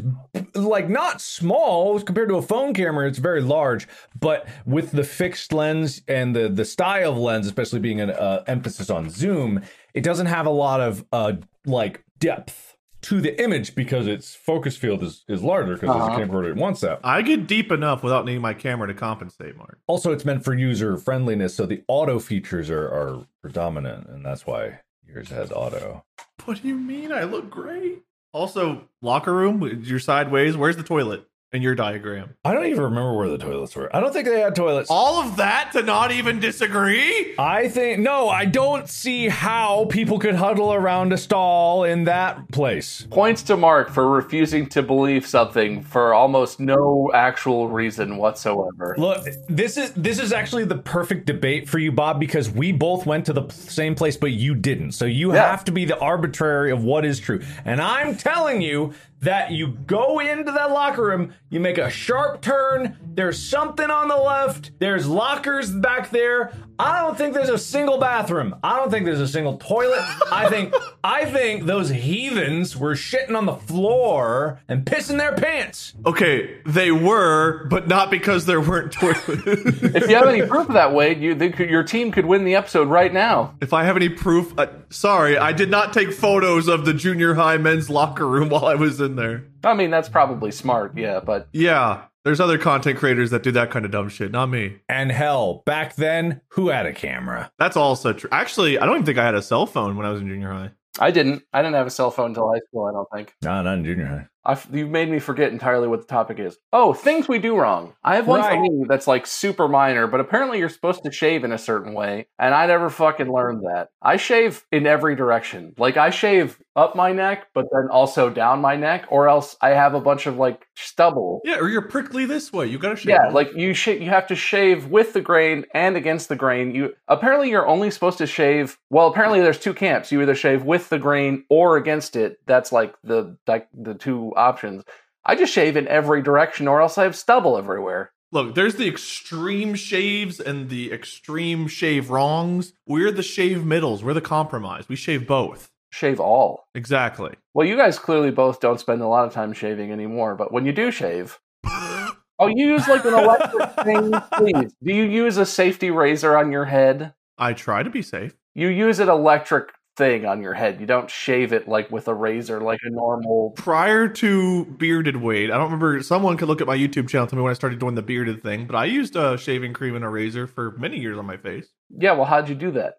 like not small compared to a phone camera. It's very large, but with the fixed lens and the the style of lens, especially being an uh, emphasis on zoom, it doesn't have a lot of uh like depth to the image because its focus field is, is larger because Uh-huh. it's a camcorder it wants that. I get deep enough without needing my camera to compensate, Mark. Also, it's meant for user friendliness, so the auto features are, are predominant, and that's why yours has auto. What do you mean? I look great. Also, locker room, you're sideways. Where's the toilet in your diagram? I don't even remember where the toilets were. I don't think they had toilets. All of that to not even disagree? I think no, I don't see how people could huddle around a stall in that place. Points to Mark for refusing to believe something for almost no actual reason whatsoever. Look, this is this is actually the perfect debate for you, Bob, because we both went to the same place, but you didn't. So you Yeah. have to be the arbitrary of what is true. And I'm telling you that you go into that locker room, you make a sharp turn. There's something on the left. There's lockers back there. I don't think there's a single bathroom. I don't think there's a single toilet. I think I think those heathens were shitting on the floor and pissing their pants. Okay, they were, but not because there weren't toilets. If you have any proof of that, Wade, you, they could, your team could win the episode right now. if I have any proof, uh, sorry, I did not take photos of the junior high men's locker room while I was in there. I mean, that's probably smart, yeah, but Yeah, there's other content creators that do that kind of dumb shit, not me. And hell, back then, who had a camera? That's also true. Actually, I don't even think I had a cell phone when I was in junior high. I didn't. I didn't have a cell phone until high school, I don't think. No, not in junior high. I've, you've made me forget entirely what the topic is. Oh, things we do wrong. I have one Right. me that's like super minor, but apparently you're supposed to shave in a certain way, and I never fucking learned that. I shave in every direction. Like I shave up my neck, but then also down my neck, or else I have a bunch of like stubble. Yeah, or you're prickly this way. You gotta shave. Yeah, both. like you sh- you have to shave with the grain and against the grain. You apparently you're only supposed to shave. Well, apparently there's two camps. You either shave with the grain or against it. That's like the like the two options. I just shave in every direction, or else I have stubble everywhere. Look, there's the extreme shaves and the extreme shave wrongs. We're the shave middles. We're the compromise. We shave both. Shave all. Exactly. Well, you guys clearly both don't spend a lot of time shaving anymore. But when you do shave, oh, you use like an electric thing. Please, do you use a safety razor on your head? I try to be safe. you use an electric thing on your head. You don't shave it like with a razor, like a normal. Prior to bearded Wade, I don't remember. Someone could look at my YouTube channel, tell me when I started doing the bearded thing. But I used a shaving cream and a razor for many years on my face. Yeah, well, how'd you do that?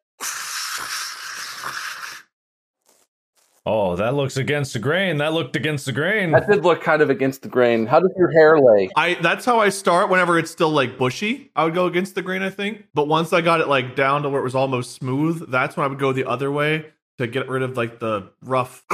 Oh, that looks against the grain. That looked against the grain. That did look kind of against the grain. How does your hair lay? I that's how I start. Whenever it's still like bushy, I would go against the grain. I think, but once I got it like down to where it was almost smooth, that's when I would go the other way to get rid of like the rough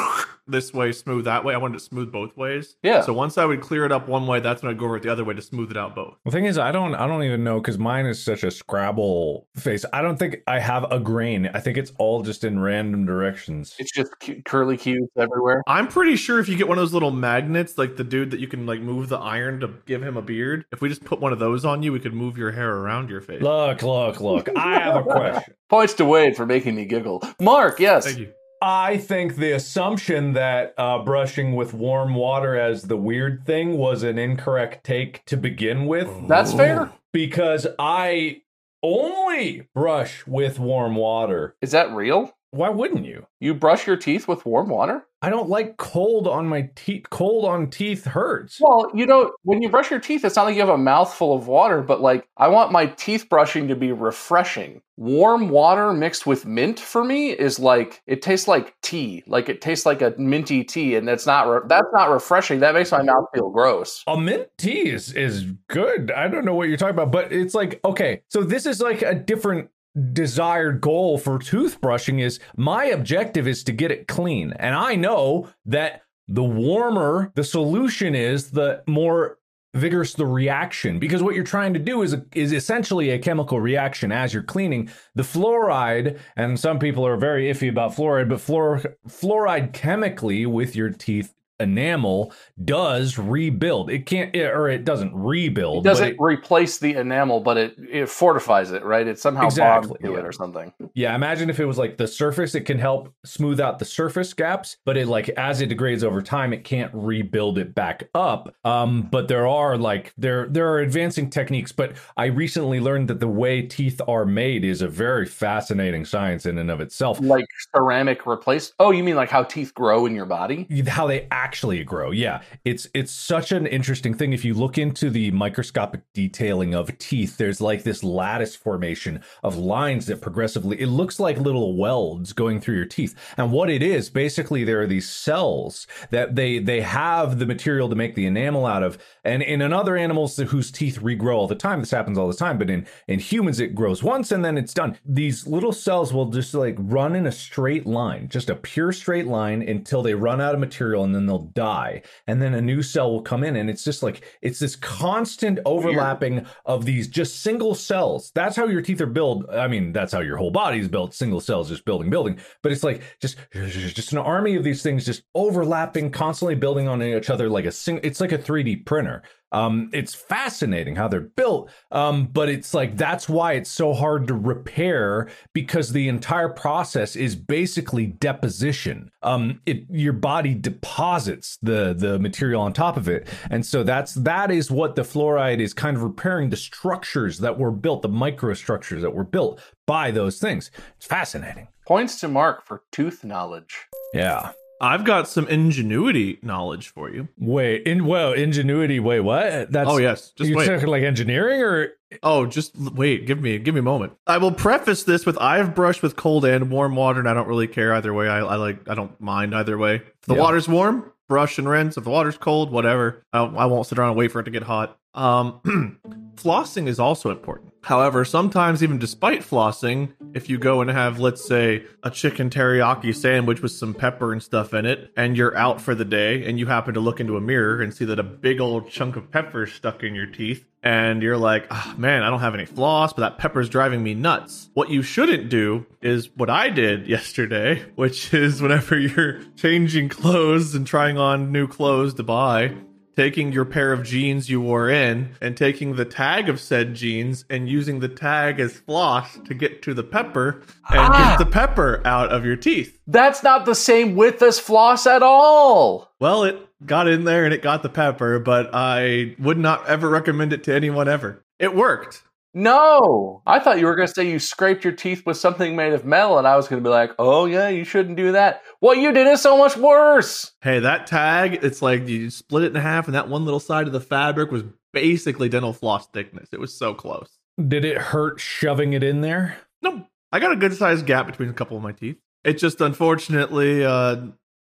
this way, smooth that way. I wanted it smooth both ways. Yeah. So once I would clear it up one way, that's when I'd go over it the other way to smooth it out both. The thing is, I don't, I don't even know because mine is such a Scrabble face. I don't think I have a grain. I think it's all just in random directions. It's just cu- curly cues everywhere. I'm pretty sure if you get one of those little magnets, like the dude that you can like move the iron to give him a beard, if we just put one of those on you, we could move your hair around your face. Look, look, look. I have a question. Points to Wade for making me giggle. Mark, yes. Thank you. I think the assumption that uh, brushing with warm water as the weird thing was an incorrect take to begin with. That's fair. because I only brush with warm water. Is that real? Why wouldn't you? You brush your teeth with warm water? I don't like cold on my teeth. Cold on teeth hurts. Well, you know, when you brush your teeth, it's not like you have a mouthful of water, but like, I want my teeth brushing to be refreshing. Warm water mixed with mint for me is like, it tastes like tea. Like, it tastes like a minty tea, and that's not, re- that's not refreshing. That makes my mouth feel gross. A mint tea is, is good. I don't know what you're talking about, but it's like, okay, so this is like a different desired goal for toothbrushing is my objective is to get it clean. And I know that the warmer the solution is, the more vigorous the reaction because what you're trying to do is is essentially a chemical reaction as you're cleaning the fluoride and some people are very iffy about fluoride but fluor, fluoride chemically with your teeth enamel does rebuild it can't or it doesn't rebuild It doesn't it- replace the enamel, but it, it fortifies it, right? It somehow Exactly, bonds to yeah. it or something. Yeah, imagine if it was like the surface, it can help smooth out the surface gaps, but it like as it degrades over time, it can't rebuild it back up. Um, but there are like there there are advancing techniques, but I recently learned that the way teeth are made is a very fascinating science in and of itself. Like ceramic replace. Oh, you mean like how teeth grow in your body? how they actually grow yeah it's it's such an interesting thing if you look into the microscopic detailing of teeth there's like this lattice formation of lines that progressively it looks like little welds going through your teeth. And what it is basically there are these cells that they they have the material to make the enamel out of. And in other animals whose teeth regrow all the time this happens all the time but in in humans it grows once and then it's done. These little cells will just like run in a straight line just a pure straight line until they run out of material and then they'll die. And then a new cell will come in and it's just like it's this constant overlapping of these just single cells. That's how your teeth are built. I mean that's how your whole body is built single cells just building building. But it's like just just an army of these things just overlapping constantly building on each other like a sing it's like a 3d printer um it's fascinating how they're built um but it's like that's why it's so hard to repair because the entire process is basically deposition. Um it your body deposits the the material on top of it. And so that's that is what the fluoride is kind of repairing the structures that were built the microstructures that were built by those things. It's fascinating. Points to Mark for tooth knowledge. yeah I've got some ingenuity knowledge for you. wait in well ingenuity wait what that's Oh yes, just you wait. talking like engineering or Oh, just wait. Give me, give me a moment. I will preface this with I've brushed with cold and warm water, and I don't really care either way. I, I like, I don't mind either way. If the Yeah. water's warm, brush and rinse. If the water's cold, whatever. I, I won't sit around and wait for it to get hot. Um, flossing is also important. However, sometimes even despite flossing, if you go and have, let's say, a chicken teriyaki sandwich with some pepper and stuff in it, and you're out for the day, and you happen to look into a mirror and see that a big old chunk of pepper is stuck in your teeth, and you're like, oh, man, I don't have any floss, but that pepper's driving me nuts. What you shouldn't do is what I did yesterday, which is whenever you're changing clothes and trying on new clothes to buy, taking your pair of jeans you wore in and taking the tag of said jeans and using the tag as floss to get to the pepper and Ah. get the pepper out of your teeth. That's not the same width as floss at all. Well, it got in there and it got the pepper, but I would not ever recommend it to anyone ever. It worked. No, I thought you were going to say you scraped your teeth with something made of metal, and I was going to be like, oh, yeah, you shouldn't do that. What you did is so much worse. Hey, that tag, it's like you split it in half, and that one little side of the fabric was basically dental floss thickness. It was so close. Did it hurt shoving it in there? No, I got a good sized gap between a couple of my teeth. It just unfortunately, uh,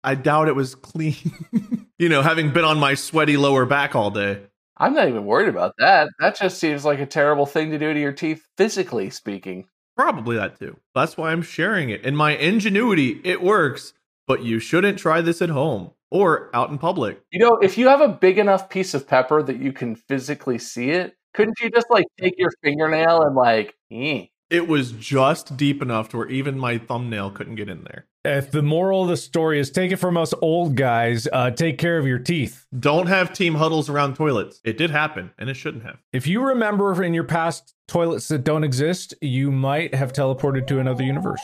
I doubt it was clean. you know, having been on my sweaty lower back all day. I'm not even worried about that. That just seems like a terrible thing to do to your teeth, physically speaking. Probably that too. That's why I'm sharing it. In my ingenuity, it works, but you shouldn't try this at home or out in public. You know, if you have a big enough piece of pepper that you can physically see it, couldn't you just like take your fingernail and like, eh? It was just deep enough to where even my thumbnail couldn't get in there. If the moral of the story is take it from us old guys, uh, take care of your teeth. Don't have team huddles around toilets. It did happen, and it shouldn't have. If you remember in your past toilets that don't exist, you might have teleported to another universe.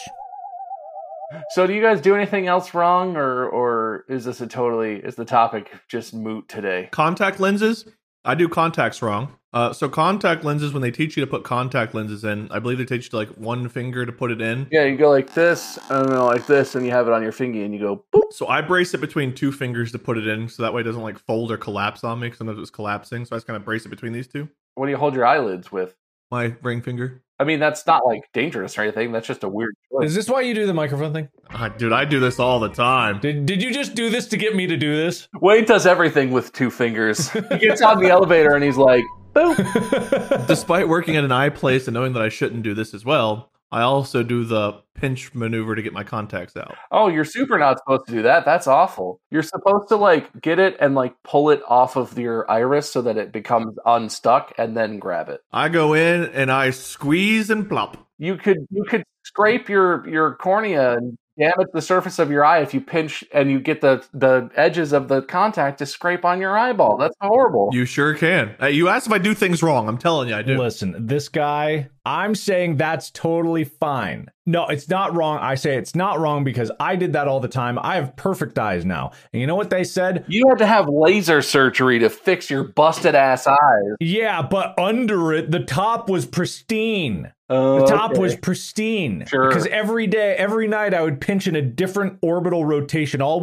So, do you guys do anything else wrong, or or is this a totally is the topic just moot today? Contact lenses, I do contacts wrong. Uh, so contact lenses, when they teach you to put contact lenses in, I believe they teach you to like one finger to put it in. Yeah, you go like this, and don't like this, and you have it on your finger, and you go boop. So I brace it between two fingers to put it in, so that way it doesn't like fold or collapse on me. Because sometimes it was collapsing, so I just kind of brace it between these two. What do you hold your eyelids with? My ring finger. I mean, that's not like dangerous or anything. That's just a weird choice. Is this why you do the microphone thing? Ah, dude, I do this all the time. Did, did you just do this to get me to do this? Wade does everything with two fingers. he gets on the elevator and he's like, boop. Despite working at an eye place and knowing that I shouldn't do this as well, I also do the pinch maneuver to get my contacts out. Oh, you're super not supposed to do that. That's awful. You're supposed to like get it and like pull it off of your iris so that it becomes unstuck and then grab it. I go in and I squeeze and plop. You could you could scrape your your cornea and damage the surface of your eye if you pinch and you get the the edges of the contact to scrape on your eyeball. That's horrible. You sure can. Uh, you asked if I do things wrong. I'm telling you, I do. Listen, this guy, I'm saying that's totally fine. No, it's not wrong. I say it's not wrong because I did that all the time. I have perfect eyes now. And you know what they said? You have to have laser surgery to fix your busted ass eyes. Yeah, but under it, the top was pristine. Oh, The top okay. was pristine. Sure. Because every day, every night, I would pinch in a different orbital rotation, all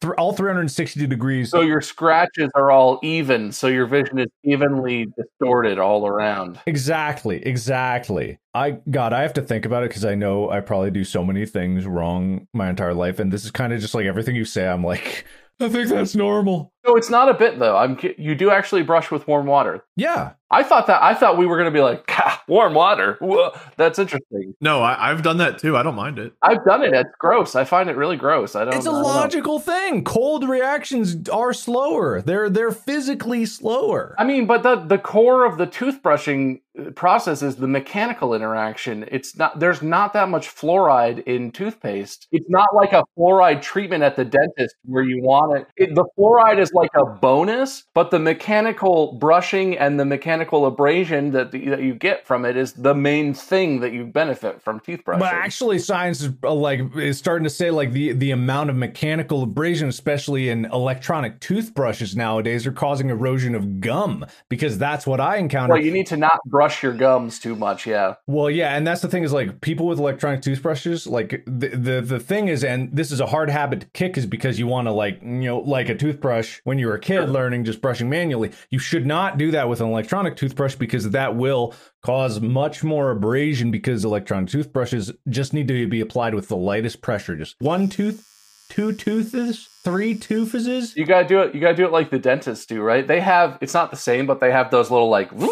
100, all 360 degrees. So your scratches are all even, so your vision is evenly distorted all around. Exactly, exactly. I God, I have to think about it because I know I probably do so many things wrong my entire life, and this is kind of just like everything you say. I'm like, I think that's normal. No, it's not a bit though. I'm you do actually brush with warm water. Yeah, I thought that I thought we were going to be like warm water. Whoa, that's interesting. No, I, I've done that too. I don't mind it. I've done it. It's gross. I find it really gross. I don't. it's a don't know. logical thing. Cold reactions are slower. They're they're physically slower. I mean, but the the core of the toothbrushing uh, process is the mechanical interaction. It's not there's not that much fluoride in toothpaste. It's not like a fluoride treatment at the dentist where you want it. it the fluoride is like a bonus, but the mechanical brushing and the mechanical abrasion that, that you get from it is the main thing that you benefit from toothbrushing. But actually, science is uh, like is starting to say like the the amount of mechanical abrasion, especially in electronic toothbrushes nowadays, are causing erosion of gum because that's what I encounter. well, you need to not brush your gums too much. Yeah. Well, yeah, and that's the thing is like people with electronic toothbrushes, like the the, the thing is, and this is a hard habit to kick, is because you want to like you know like a toothbrush when you were a kid learning just brushing manually. You should not do that with an electronic toothbrush because that will cause much more abrasion because electronic toothbrushes just need to be applied with the lightest pressure, just one tooth. two toothes, three toothes. You gotta do it. You gotta do it like the dentists do, right? They have. It's not the same, but they have those little like the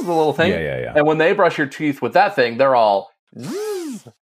little thing. Yeah, yeah, yeah. And when they brush your teeth with that thing, they're all,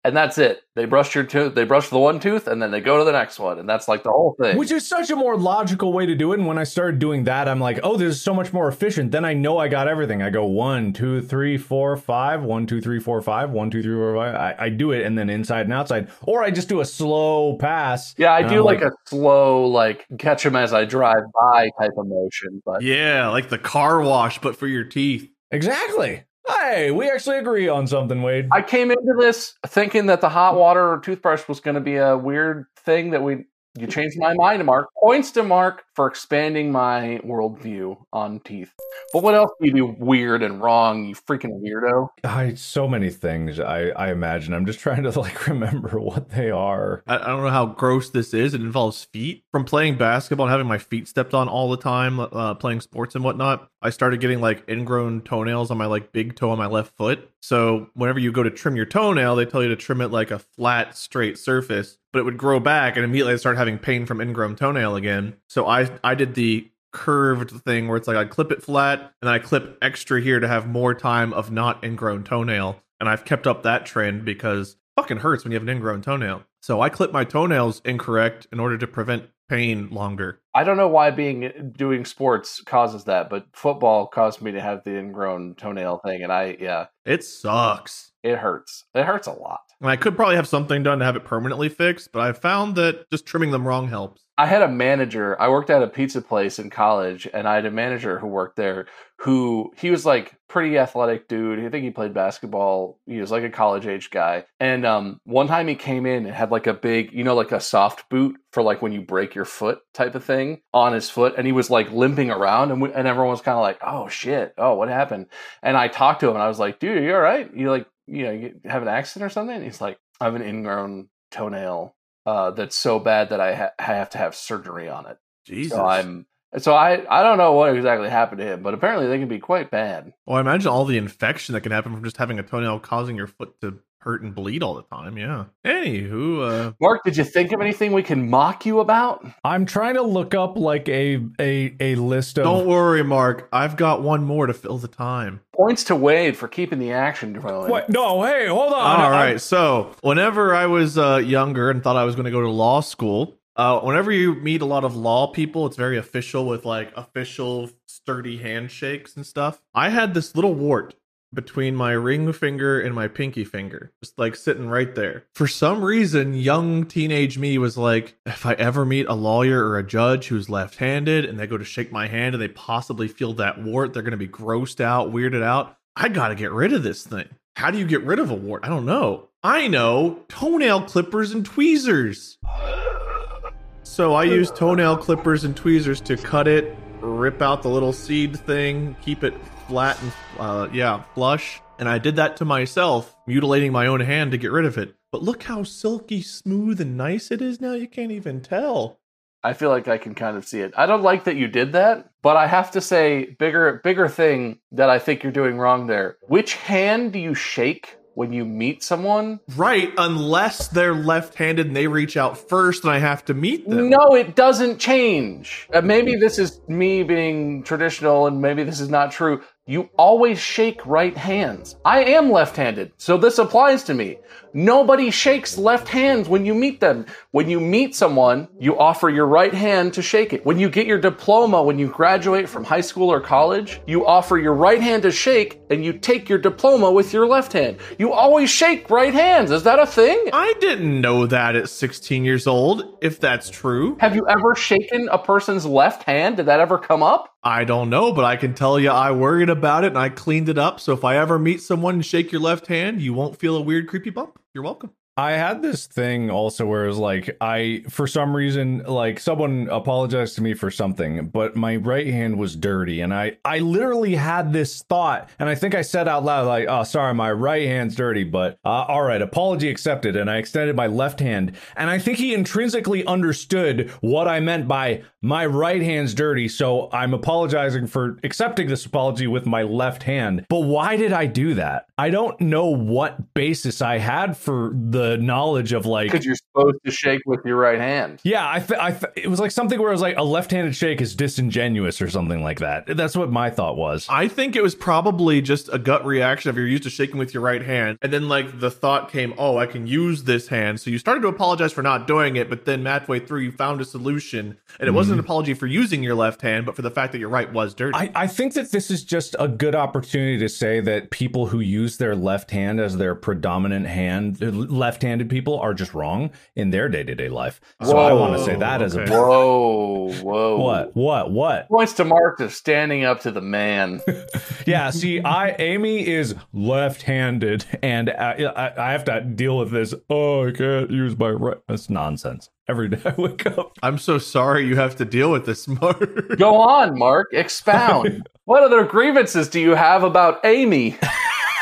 and that's it. They brush your tooth. They brush the one tooth, and then they go to the next one, and that's like the whole thing. Which is such a more logical way to do it. And when I started doing that, I'm like, oh, this is so much more efficient. Then I know I got everything. I go one, two, three, four, five, one, two, three, four, five, one, two, three, four, five. I, I do it, and then inside and outside, or I just do a slow pass. yeah, I do I'm like, a slow, like catch them as I drive by type of motion. But Yeah, like the car wash, but for your teeth. exactly. Hey, we actually agree on something, Wade. I came into this thinking that the hot water toothbrush was going to be a weird thing that we. You changed my mind, Mark. Points to Mark for expanding my worldview on teeth. But what else do you do weird and wrong, you freaking weirdo? I so many things. I I imagine. I'm just trying to like remember what they are. I, I don't know how gross this is. It involves feet. From playing basketball and having my feet stepped on all the time, uh, playing sports and whatnot, I started getting like ingrown toenails on my like big toe on my left foot. So whenever you go to trim your toenail, they tell you to trim it like a flat, straight surface, but it would grow back, and immediately I started having pain from ingrown toenail again. So I I did the curved thing where it's like I clip it flat and then I clip extra here to have more time of not ingrown toenail. And I've kept up that trend because it fucking hurts when you have an ingrown toenail. So I clip my toenails incorrect in order to prevent pain longer. I don't know why being doing sports causes that, but football caused me to have the ingrown toenail thing, and I yeah, It sucks. it hurts. It hurts a lot. And I could probably have something done to have it permanently fixed, but I found that just trimming them wrong helps. I had a manager. I worked at a pizza place in college, and I had a manager who worked there. Who he was like pretty athletic dude. I think he played basketball. He was like a college age guy. And um, one time he came in and had like a big, you know, like a soft boot for like when you break your foot type of thing on his foot, and he was like limping around, and we, and everyone was kind of like, "Oh shit! Oh what happened?" And I talked to him, and I was like, "Dude, are you all right? You like, you know, you have an accident or something?" And he's like, "I have an ingrown toenail." uh, that's so bad that I, ha- I have to have surgery on it. Jesus. So I'm so I I don't know what exactly happened to him, but apparently they can be quite bad. well, I imagine all the infection that can happen from just having a toenail causing your foot to hurt and bleed all the time. Yeah. Anywho, uh, Mark, did you think of anything we can mock you about? I'm trying to look up like a a a list of. don't worry, Mark. I've got one more to fill the time. Points to Wade for keeping the action going. What? No, hey, hold on. All I'm- So, whenever I was uh, younger and thought I was going to go to law school, uh, whenever you meet a lot of law people, it's very official with like official sturdy handshakes and stuff. I had this little wart between my ring finger and my pinky finger, just like sitting right there. For some reason, young teenage me was like, if I ever meet a lawyer or a judge who's left handed and they go to shake my hand and they possibly feel that wart, they're going to be grossed out, weirded out. I got to get rid of this thing. How do you get rid of a wart? I don't know. I know toenail clippers and tweezers. So I use toenail clippers and tweezers to cut it, rip out the little seed thing, keep it flat and uh, yeah, flush. And I did that to myself, mutilating my own hand to get rid of it. But look how silky smooth and nice it is now. You can't even tell. I feel like I can kind of see it. I don't like that you did that, but I have to say, bigger bigger thing that I think you're doing wrong there. Which hand do you shake when you meet someone? Right, unless they're left-handed and they reach out first, and I have to meet them. No, it doesn't change. Uh, maybe this is me being traditional and maybe this is not true. You always shake right hands. I am left handed, so this applies to me. Nobody shakes left hands when you meet them. When you meet someone, you offer your right hand to shake it. When you get your diploma, when you graduate from high school or college, you offer your right hand to shake and you take your diploma with your left hand. You always shake right hands. Is that a thing? I didn't know that at 16 years old, if that's true. Have you ever shaken a person's left hand? Did that ever come up? I don't know, but I can tell you I worried about it and I cleaned it up. So if I ever meet someone and shake your left hand, you won't feel a weird, creepy bump. You're welcome. I had this thing also where it was like I for some reason like someone apologized to me for something, but my right hand was dirty and I I literally had this thought and I think I said out loud like, "Oh, sorry, my right hand's dirty, but uh, all right, apology accepted." And I extended my left hand and I think he intrinsically understood what I meant by my right hand's dirty, so I'm apologizing for accepting this apology with my left hand. But why did I do that? I don't know what basis I had for the the knowledge of like Because you're supposed to shake with your right hand. yeah, I, th- I it was like something where it was like a left-handed shake is disingenuous or something like that. That's what my thought was. I think it was probably just a gut reaction of you're used to shaking with your right hand, and then like the thought came, "Oh, I can use this hand." So you started to apologize for not doing it, but then halfway through you found a solution, and it wasn't mm-hmm. an apology for using your left hand, but for the fact that your right was dirty. I, I think that this is just a good opportunity to say that people who use their left hand as their predominant hand, left-handed people, are just wrong in their day-to-day life. So I want to say that as a okay. Whoa, whoa. what, what, what? Points to Mark to standing up to the man. Yeah, see, I Amy is left-handed, and I, I, I have to deal with this. Oh, I can't use my right. That's nonsense. Every day I wake up. I'm so sorry you have to deal with this, Mark. Go on, Mark. Expound. what other grievances do you have about Amy?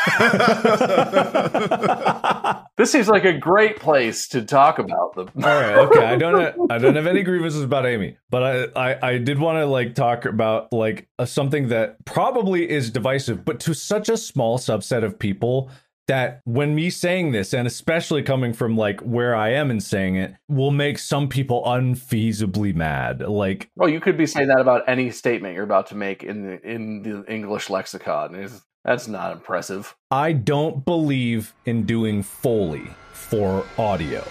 this seems like a great place to talk about them. All right, okay. I don't have, I don't have any grievances about Amy, but I I, I did want to like talk about like a, something that probably is divisive, but to such a small subset of people that when me saying this, and especially coming from like where I am and saying it, will make some people unfeasibly mad. Like Well, you could be saying that about any statement you're about to make in the in the English lexicon. That's not impressive. I don't believe in doing Foley for audio.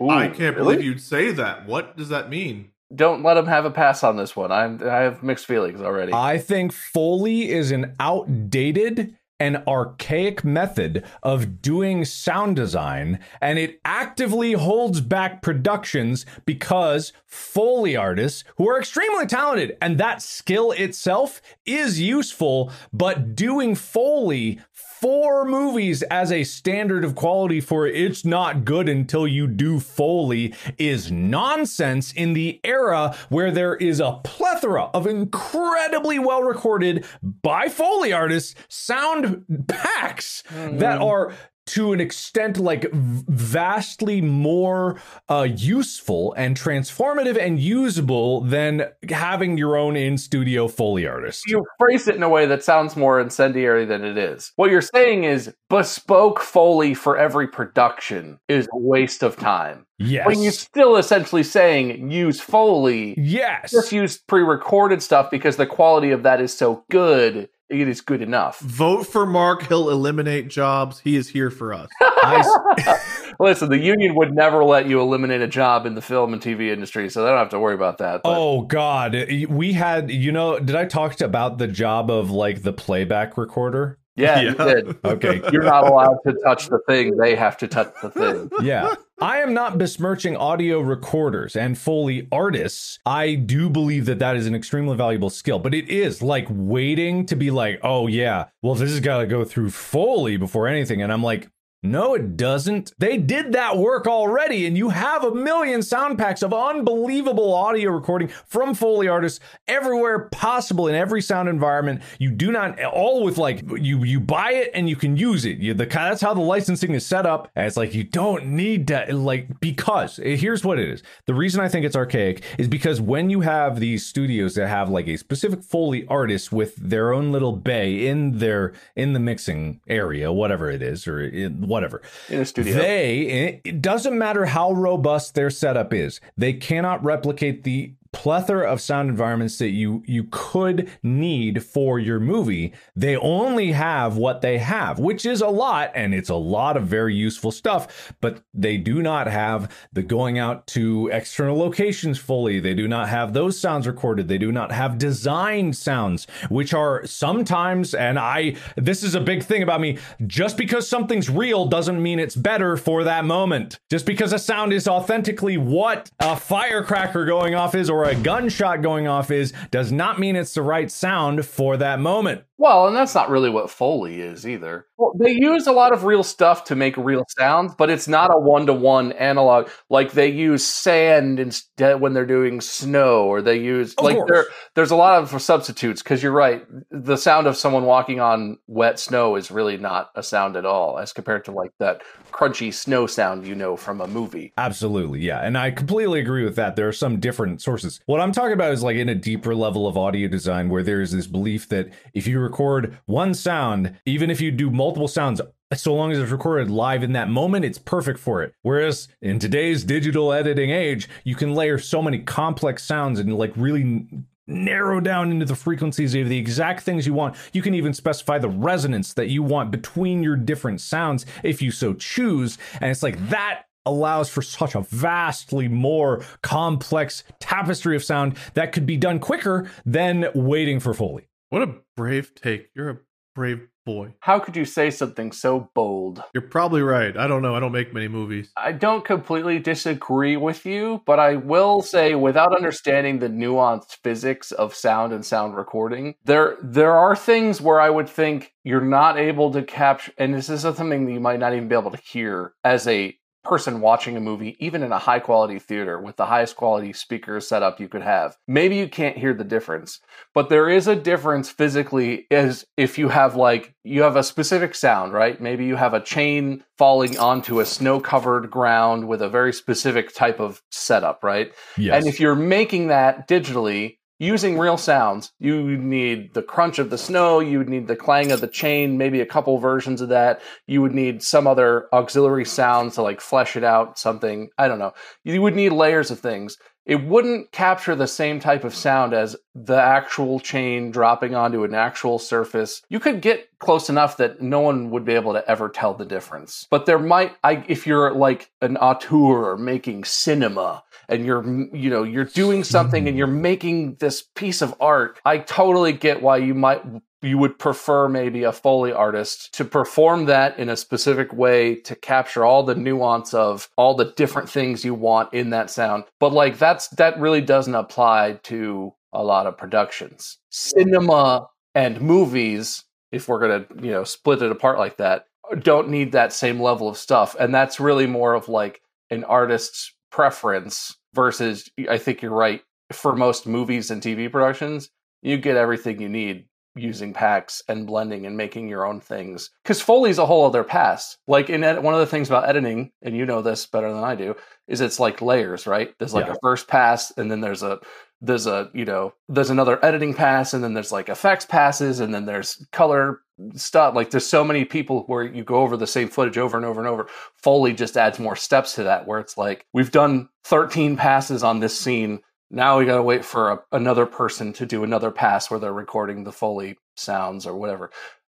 Ooh, I can't really? believe you'd say that. What does that mean? Don't let him have a pass on this one. I'm I have mixed feelings already. I think Foley is an outdated and archaic method of doing sound design, and it actively holds back productions because Foley artists, who are extremely talented, and that skill itself is useful, but doing Foley for movies as a standard of quality for it's not good until you do Foley is nonsense in the era where there is a plethora of incredibly well recorded by Foley artists sound packs that mm. are to an extent like vastly more uh, useful and transformative and usable than having your own in studio Foley artist. you phrase it in a way that sounds more incendiary than it is. What you're saying is bespoke Foley for every production is a waste of time. Yes. But you're still essentially saying use Foley, yes. just use pre-recorded stuff because the quality of that is so good, it is good enough. Vote for Mark. He'll eliminate jobs. He is here for us. I, Listen, the union would never let you eliminate a job in the film and TV industry, so they don't have to worry about that. But Oh God, we had you know. Did I talk about the job of like the playback recorder? yeah, you did. Okay, You're not allowed to touch the thing; they have to touch the thing. yeah. I am not besmirching audio recorders and Foley artists. I do believe that that is an extremely valuable skill, but it is like waiting to be like, oh yeah, well this has got to go through Foley before anything, and I'm like. No, it doesn't. They did that work already, and you have a million sound packs of unbelievable audio recording from Foley artists everywhere possible in every sound environment. You do not all with like you you buy it and you can use it. You the that's how the licensing is set up, and it's like you don't need to like because eh, here's what it is. The reason I think it's archaic is because when you have these studios that have like a specific Foley artist with their own little bay in their in the mixing area, whatever it is, or in, whatever. In a studio. They it doesn't matter how robust their setup is. They cannot replicate the plethora of sound environments that you you could need for your movie. They only have what they have, which is a lot and it's a lot of very useful stuff, but they do not have the going out to external locations fully. They do not have those sounds recorded. They do not have designed sounds, which are sometimes and I this is a big thing about me, just because something's real doesn't mean it's better for that moment. Just because a sound is authentically what a firecracker going off is or a gunshot going off is does not mean it's the right sound for that moment. Well, and that's not really what Foley is either. Well, they use a lot of real stuff to make real sounds, but it's not a one to one analog. Like they use sand instead when they're doing snow, or they use Of like there. There's a lot of substitutes because you're right. The sound of someone walking on wet snow is really not a sound at all, as compared to like that crunchy snow sound you know from a movie. Absolutely, yeah. And I completely agree with that. There are some different sources. What I'm talking about is like in a deeper level of audio design where there's this belief that if you record one sound, even if you do multiple sounds so long as it's recorded live in that moment, it's perfect for it. Whereas in today's digital editing age, you can layer so many complex sounds and like really narrow down into the frequencies of the exact things you want. You can even specify the resonance that you want between your different sounds if you so choose. And it's like that allows for such a vastly more complex tapestry of sound that could be done quicker than waiting for Foley. What a brave take. You're a brave boy. How could you say something so bold? You're probably right. I don't know. I don't make many movies. I don't completely disagree with you, but I will say without understanding the nuanced physics of sound and sound recording, there there are things where I would think you're not able to capture and this is something that you might not even be able to hear as a person watching a movie, even in a high quality theater with the highest quality speaker setup you could have. Maybe you can't hear the difference, but there is a difference physically as if you have like, you have a specific sound, right? Maybe you have a chain falling onto a snow covered ground with a very specific type of setup, right? Yes. And if you're making that digitally, using real sounds, you would need the crunch of the snow, you would need the clang of the chain, maybe a couple versions of that. You would need some other auxiliary sounds to like flesh it out, something. I don't know. You would need layers of things. It wouldn't capture the same type of sound as the actual chain dropping onto an actual surface. You could get close enough that no one would be able to ever tell the difference. But there might, I, if you're like an auteur making cinema, and you're you know you're doing something and you're making this piece of art i totally get why you might you would prefer maybe a foley artist to perform that in a specific way to capture all the nuance of all the different things you want in that sound but like that's that really doesn't apply to a lot of productions. Cinema and movies if we're going to you know split it apart like that don't need that same level of stuff and that's really more of like an artist's preference versus I think you're right for most movies and TV productions you get everything you need using packs and blending and making your own things because Foley's a whole other pass like in ed- one of the things about editing and you know this better than I do is it's like layers right? There's like Yeah. a first pass and then there's a there's a you know there's another editing pass and then there's like effects passes and then there's color stuff. Like there's so many people where you go over the same footage over and over and over. Foley just adds more steps to that where it's like we've done 13 passes on this scene. Now we gotta wait for a, another person to do another pass where they're recording the foley sounds or whatever.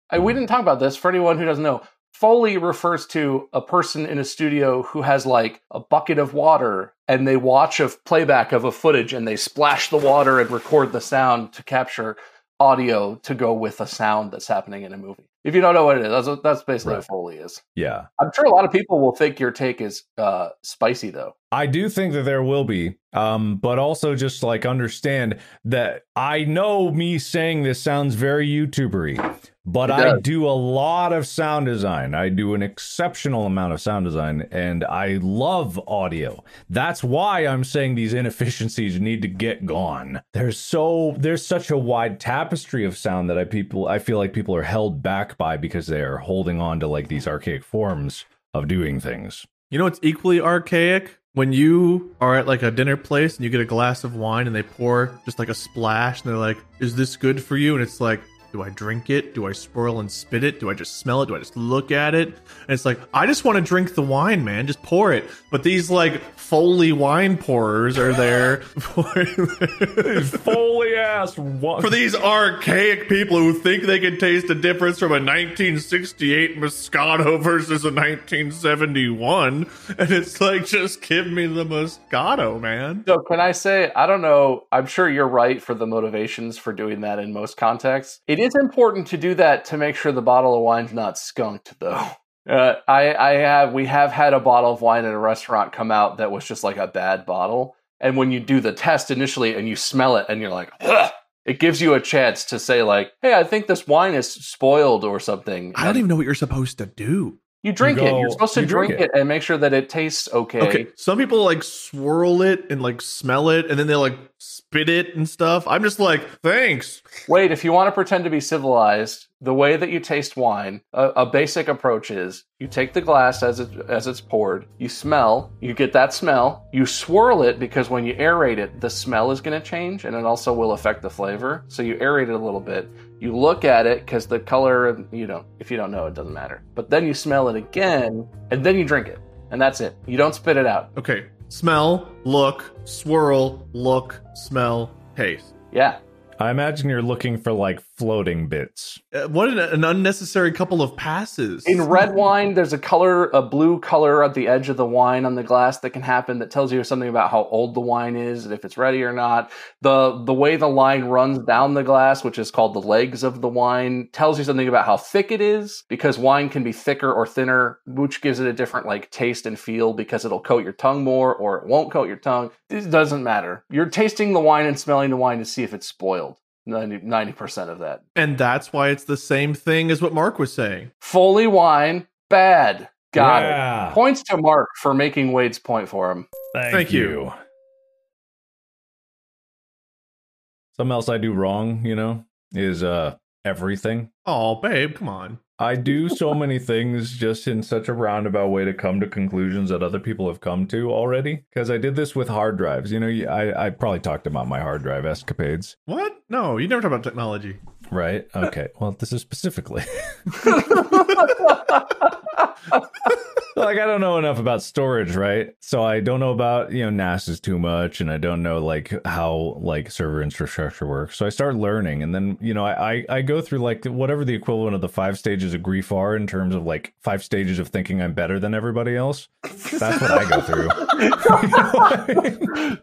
I, we mm-hmm. didn't talk about this. For anyone who doesn't know foley refers to a person in a studio who has like a bucket of water and they watch a playback of a footage and they splash the water and record the sound to capture audio to go with a sound that's happening in a movie. If you don't know what it is, that's, that's basically Right. what Foley is. Yeah. I'm sure a lot of people will think your take is uh, spicy, though. I do think that there will be, um, but also just like understand that I know me saying this sounds very YouTubery, but I do a lot of sound design. I do an exceptional amount of sound design, and I love audio. That's why I'm saying these inefficiencies need to get gone. There's so there's such a wide tapestry of sound that I people I feel like people are held back by because they are holding on to like these archaic forms of doing things. You know it's equally archaic? When you are at like a dinner place and you get a glass of wine and they pour just like a splash and they're like, "Is this good for you?" and it's like, "Do I drink it? Do I swirl and spit it? Do I just smell it? Do I just look at it?" And it's like, "I just want to drink the wine, man. Just pour it." But these like Foley wine pourers are there pouring Foley ass for these archaic people who think they can taste a difference from a 1968 Moscato versus a 1971, and it's like, just give me the Moscato, man. So, can I say, I don't know, I'm sure you're right for the motivations for doing that in most contexts. It is important to do that to make sure the bottle of wine's not skunked, though. Uh, I, I have, we have had a bottle of wine at a restaurant come out that was just like a bad bottle. And when you do the test initially and you smell it and you're like, "Ugh," it gives you a chance to say, like, hey, I think this wine is spoiled or something. I don't even know what you're supposed to do. You drink You it. You're supposed to you drink drink it. and make sure that it tastes okay. Okay, some people like swirl it and like smell it, and then they like spit it and stuff. I'm just like, thanks. Wait, if you want to pretend to be civilized, the way that you taste wine, a, a basic approach is you take the glass as it as it's poured, you smell, you get that smell, you swirl it because when you aerate it, the smell is going to change and it also will affect the flavor. So you aerate it a little bit. You look at it because the color, you don't, if you don't know, it doesn't matter. But then you smell it again, and then you drink it. And that's it. You don't spit it out. Okay. Smell, look, swirl, look, smell, taste. Yeah. I imagine you're looking for like floating bits. Uh, what an, an unnecessary couple of passes. In red wine, there's a color, a blue color at the edge of the wine on the glass that can happen that tells you something about how old the wine is and if it's ready or not. The the way the line runs down the glass, which is called the legs of the wine, tells you something about how thick it is because wine can be thicker or thinner, which gives it a different like taste and feel because it'll coat your tongue more or it won't coat your tongue. It doesn't matter. You're tasting the wine and smelling the wine to see if it's spoiled. 90 percent of that. and that's why it's the same thing as what Mark was saying. Foley wine, bad. Got Yeah. it. Points to Mark for making Wade's point for him. Thank, Thank you. you. Something else I do wrong, you know, is uh everything. Oh, babe, come on. I do so many things just in such a roundabout way to come to conclusions that other people have come to already. Because I did this with hard drives. You know, I, I probably talked about my hard drive escapades, What? No, you never talk about technology. right? Okay. Well, this is specifically. like, I don't know enough about storage, right? So I don't know about, you know, NAS's too much, and I don't know, like, how, like, server infrastructure works. So I start learning, and then, you know, I, I, I go through, like, whatever the equivalent of the five stages of grief are in terms of, like, five stages of thinking I'm better than everybody else. That's what I go through.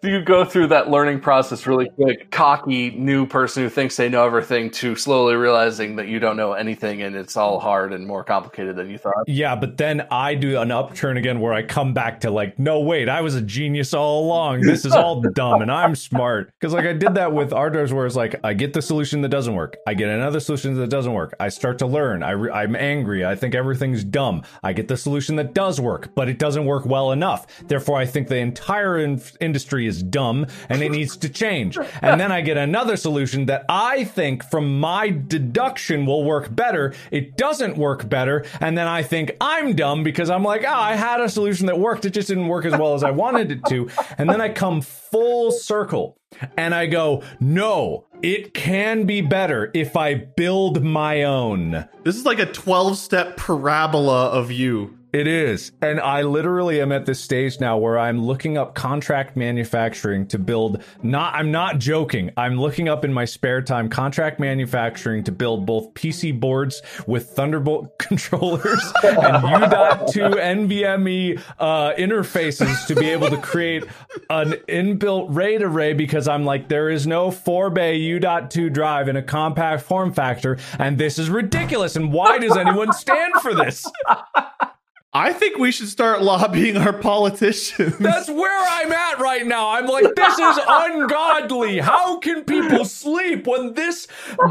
Do you go through that learning process really quick? Cocky new person who thinks they know everything to slowly realizing that you don't know anything and it's all hard and more complicated than you thought. Yeah, but then I do an upturn again where I come back to like, no, wait, I was a genius all along. This is all dumb and I'm smart. Because like I did that with drives where it's like, I get the solution that doesn't work. I get another solution that doesn't work. I start to learn. I re- I'm angry. I think everything's dumb. I get the solution that does work, but it doesn't work well enough. Therefore, I think the entire in- industry is dumb and it needs to change. And then I get another solution that I think from my deduction will work better. It doesn't work better. And then I think I'm dumb because I'm like, oh, I had a solution that worked. It just didn't work as well as I wanted it to. And then I come full circle and I go, no, it can be better if I build my own. This is like a 12 step parabola of you. It is. And I literally am at this stage now where I'm looking up contract manufacturing to build not I'm not joking. I'm looking up in my spare time contract manufacturing to build both PC boards with Thunderbolt controllers and U.2 NVMe uh, interfaces to be able to create an inbuilt RAID array because I'm like there is no 4 bay U.2 drive in a compact form factor and this is ridiculous and why does anyone stand for this? I think we should start lobbying our politicians. That's where I'm at right now. I'm like, this is ungodly. How can people sleep when this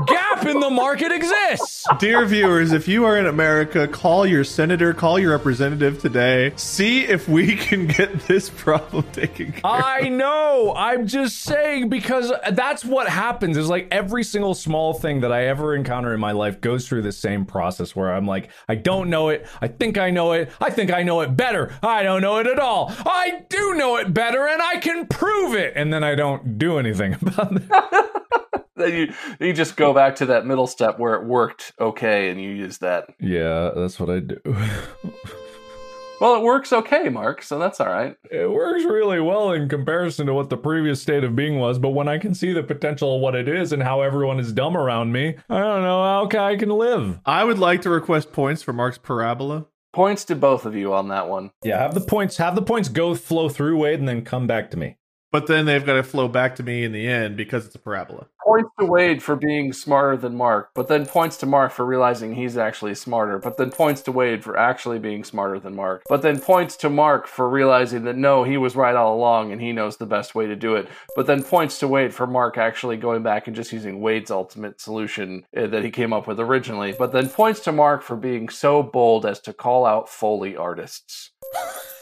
gap in the market exists? Dear viewers, if you are in America, call your senator, call your representative today. See if we can get this problem taken care of. I know. I'm just saying because that's what happens. Is like every single small thing that I ever encounter in my life goes through the same process where I'm like, I don't know it. I think I know it. I think I know it better. I don't know it at all. I do know it better and I can prove it. And then I don't do anything about it. Then you you just go back to that middle step where it worked okay and you use that. Yeah, that's what I do. Well, it works okay, Mark, so that's all right. It works really well in comparison to what the previous state of being was, but when I can see the potential of what it is and how everyone is dumb around me, I don't know how I can live. I would like to request points for Mark's parabola. Points to both of you on that one. Yeah, have the points have the points go flow through Wade and then come back to me. But then they've got to flow back to me in the end because it's a parabola. Points to Wade for being smarter than Mark, but then points to Mark for realizing he's actually smarter, but then points to Wade for actually being smarter than Mark, but then points to Mark for realizing that no, he was right all along and he knows the best way to do it, but then points to Wade for Mark actually going back and just using Wade's ultimate solution uh, that he came up with originally, but then points to Mark for being so bold as to call out Foley artists.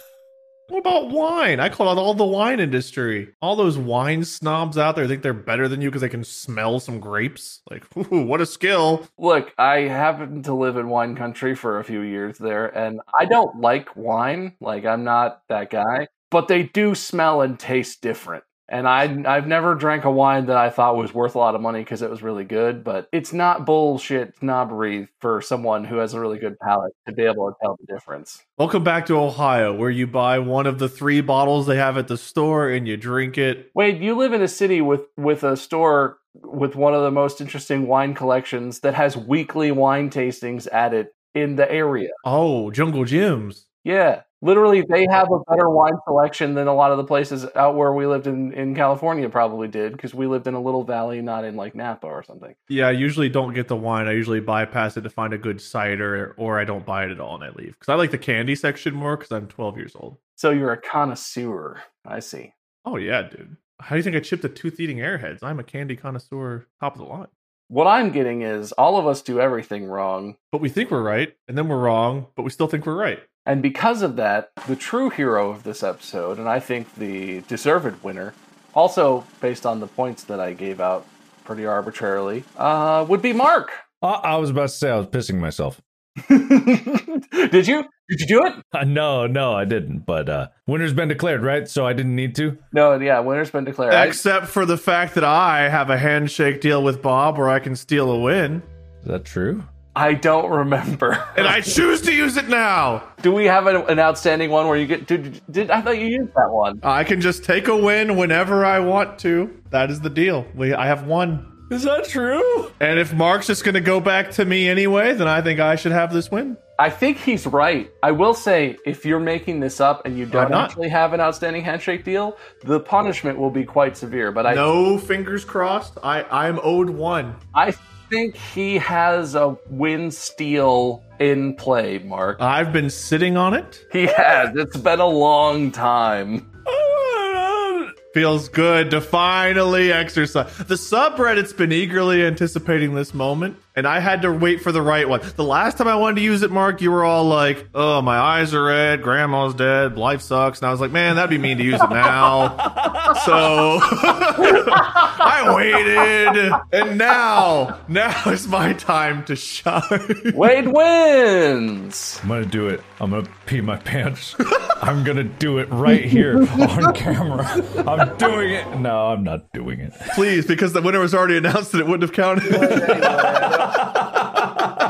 What about wine? I call out all the wine industry. All those wine snobs out there think they're better than you because they can smell some grapes. Like, ooh, what a skill. Look, I happened to live in wine country for a few years there, and I don't like wine. Like, I'm not that guy. But they do smell and taste different. And I I've never drank a wine that I thought was worth a lot of money because it was really good, but it's not bullshit snobbery for someone who has a really good palate to be able to tell the difference. Welcome back to Ohio, where you buy one of the three bottles they have at the store and you drink it. Wade, you live in a city with with a store with one of the most interesting wine collections that has weekly wine tastings at it in the area. Oh, Jungle Jim's. Yeah. Literally, they have a better wine selection than a lot of the places out where we lived in, in California probably did because we lived in a little valley, not in like Napa or something. Yeah, I usually don't get the wine. I usually bypass it to find a good cider, or I don't buy it at all and I leave. Because I like the candy section more because I'm 12 years old. So you're a connoisseur. I see. Oh, yeah, dude. How do you think I chipped the tooth eating airheads? I'm a candy connoisseur, top of the line. What I'm getting is all of us do everything wrong. But we think we're right, and then we're wrong, but we still think we're right. And because of that, the true hero of this episode, and I think the deserved winner, also based on the points that I gave out pretty arbitrarily, uh, would be Mark. Uh, I was about to say I was pissing myself. Did you? Did you do it? Uh, no, no, I didn't. But uh, winner's been declared, right? So I didn't need to. No, yeah, winner's been declared. I- Except for the fact that I have a handshake deal with Bob where I can steal a win, Is that true? I don't remember. and I choose to use it now. Do we have an, an outstanding one where you get? Did, did I thought you used that one? Uh, I can just take a win whenever I want to. That is the deal. We, I have one. Is that true? And if Mark's just going to go back to me anyway, then I think I should have this win. I think he's right. I will say, if you're making this up and you don't actually have an outstanding handshake deal, the punishment will be quite severe. But I, No fingers crossed. I, I'm owed one. I think he has a win steal in play. Mark, I've been sitting on it. he has. It's been a long time. Feels good to finally exercise. The subreddit's been eagerly anticipating this moment, and I had to wait for the right one. The last time I wanted to use it, Mark, you were all like, oh, my eyes are red, grandma's dead, life sucks. And I was like, man, that'd be mean to use it now. so I waited, and now, now is my time to shine. Wade wins. I'm gonna do it. I'm gonna pee my pants. I'm gonna do it right here on camera. I'm doing it. No, I'm not doing it. Please, because the winner was already announced and it wouldn't have counted.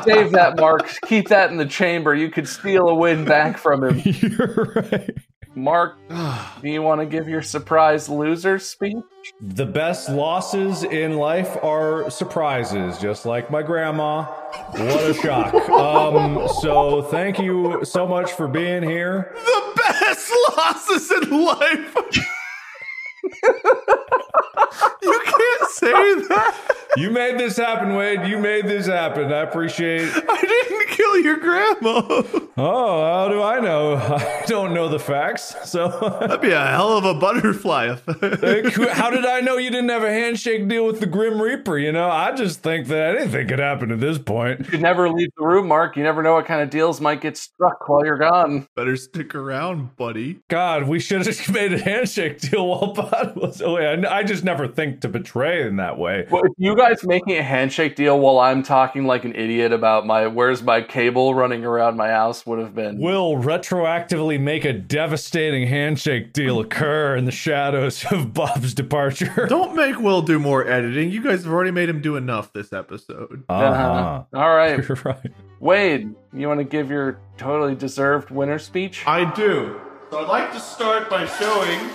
Save that, Mark. Keep that in the chamber. You could steal a win back from him. You're right. Mark, do you want to give your surprise loser speech? The best losses in life are surprises, just like my grandma. What a shock. Um, so thank you so much for being here. the best losses in life. you can't say that. You made this happen, Wade. You made this happen. I appreciate it. I didn't kill your grandma. Oh, how do I know? I don't know the facts. So That'd be a hell of a butterfly effect. how did I know you didn't have a handshake deal with the Grim Reaper? You know, I just think that anything could happen at this point. You never leave the room, Mark. You never know what kind of deals might get struck while you're gone. Better stick around, buddy. God, we should have made a handshake deal while Pod was away. I, I just never think to betray in that way. Well, if you guys making a handshake deal while I'm talking like an idiot about my where's my cable running around my house would have been. Will retroactively make a devastating handshake deal occur in the shadows of Bob's departure. Don't make Will do more editing. You guys have already made him do enough this episode. Uh-huh. All right, You're right. Wade, you want to give your totally deserved winner speech? I do. So I'd like to start by showing.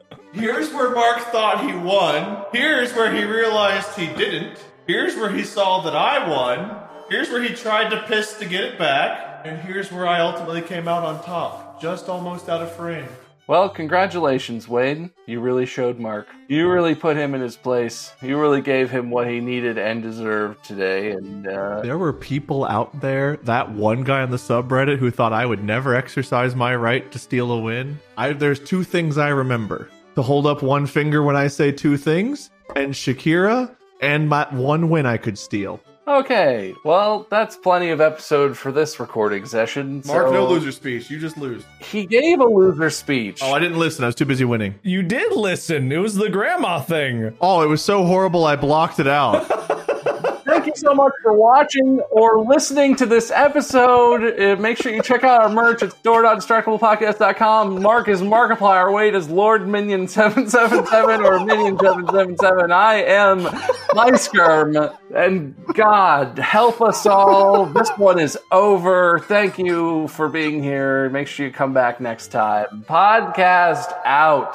Here's where Mark thought he won. Here's where he realized he didn't. Here's where he saw that I won. Here's where he tried to piss to get it back. And here's where I ultimately came out on top, just almost out of frame. Well, congratulations, Wade. You really showed Mark. You really put him in his place. You really gave him what he needed and deserved today. And uh, There were people out there, that one guy on the subreddit who thought I would never exercise my right to steal a win. I, there's two things I remember to hold up one finger when I say two things, and Shakira, and my one win I could steal. okay, well, that's plenty of episode for this recording session. Mark, so- no loser speech. You just lose. He gave a loser speech. Oh, I didn't listen. I was too busy winning. You did listen. It was the grandma thing. Oh, it was so horrible I blocked it out. You so much for watching or listening to this episode. Uh, make sure you check out our merch at store.distractiblepodcast.com. Mark is Markiplier. Wade is Lord Minion777 or Minion777. I am muyskerm. And God, help us all. This one is over. Thank you for being here. Make sure you come back next time. Podcast out.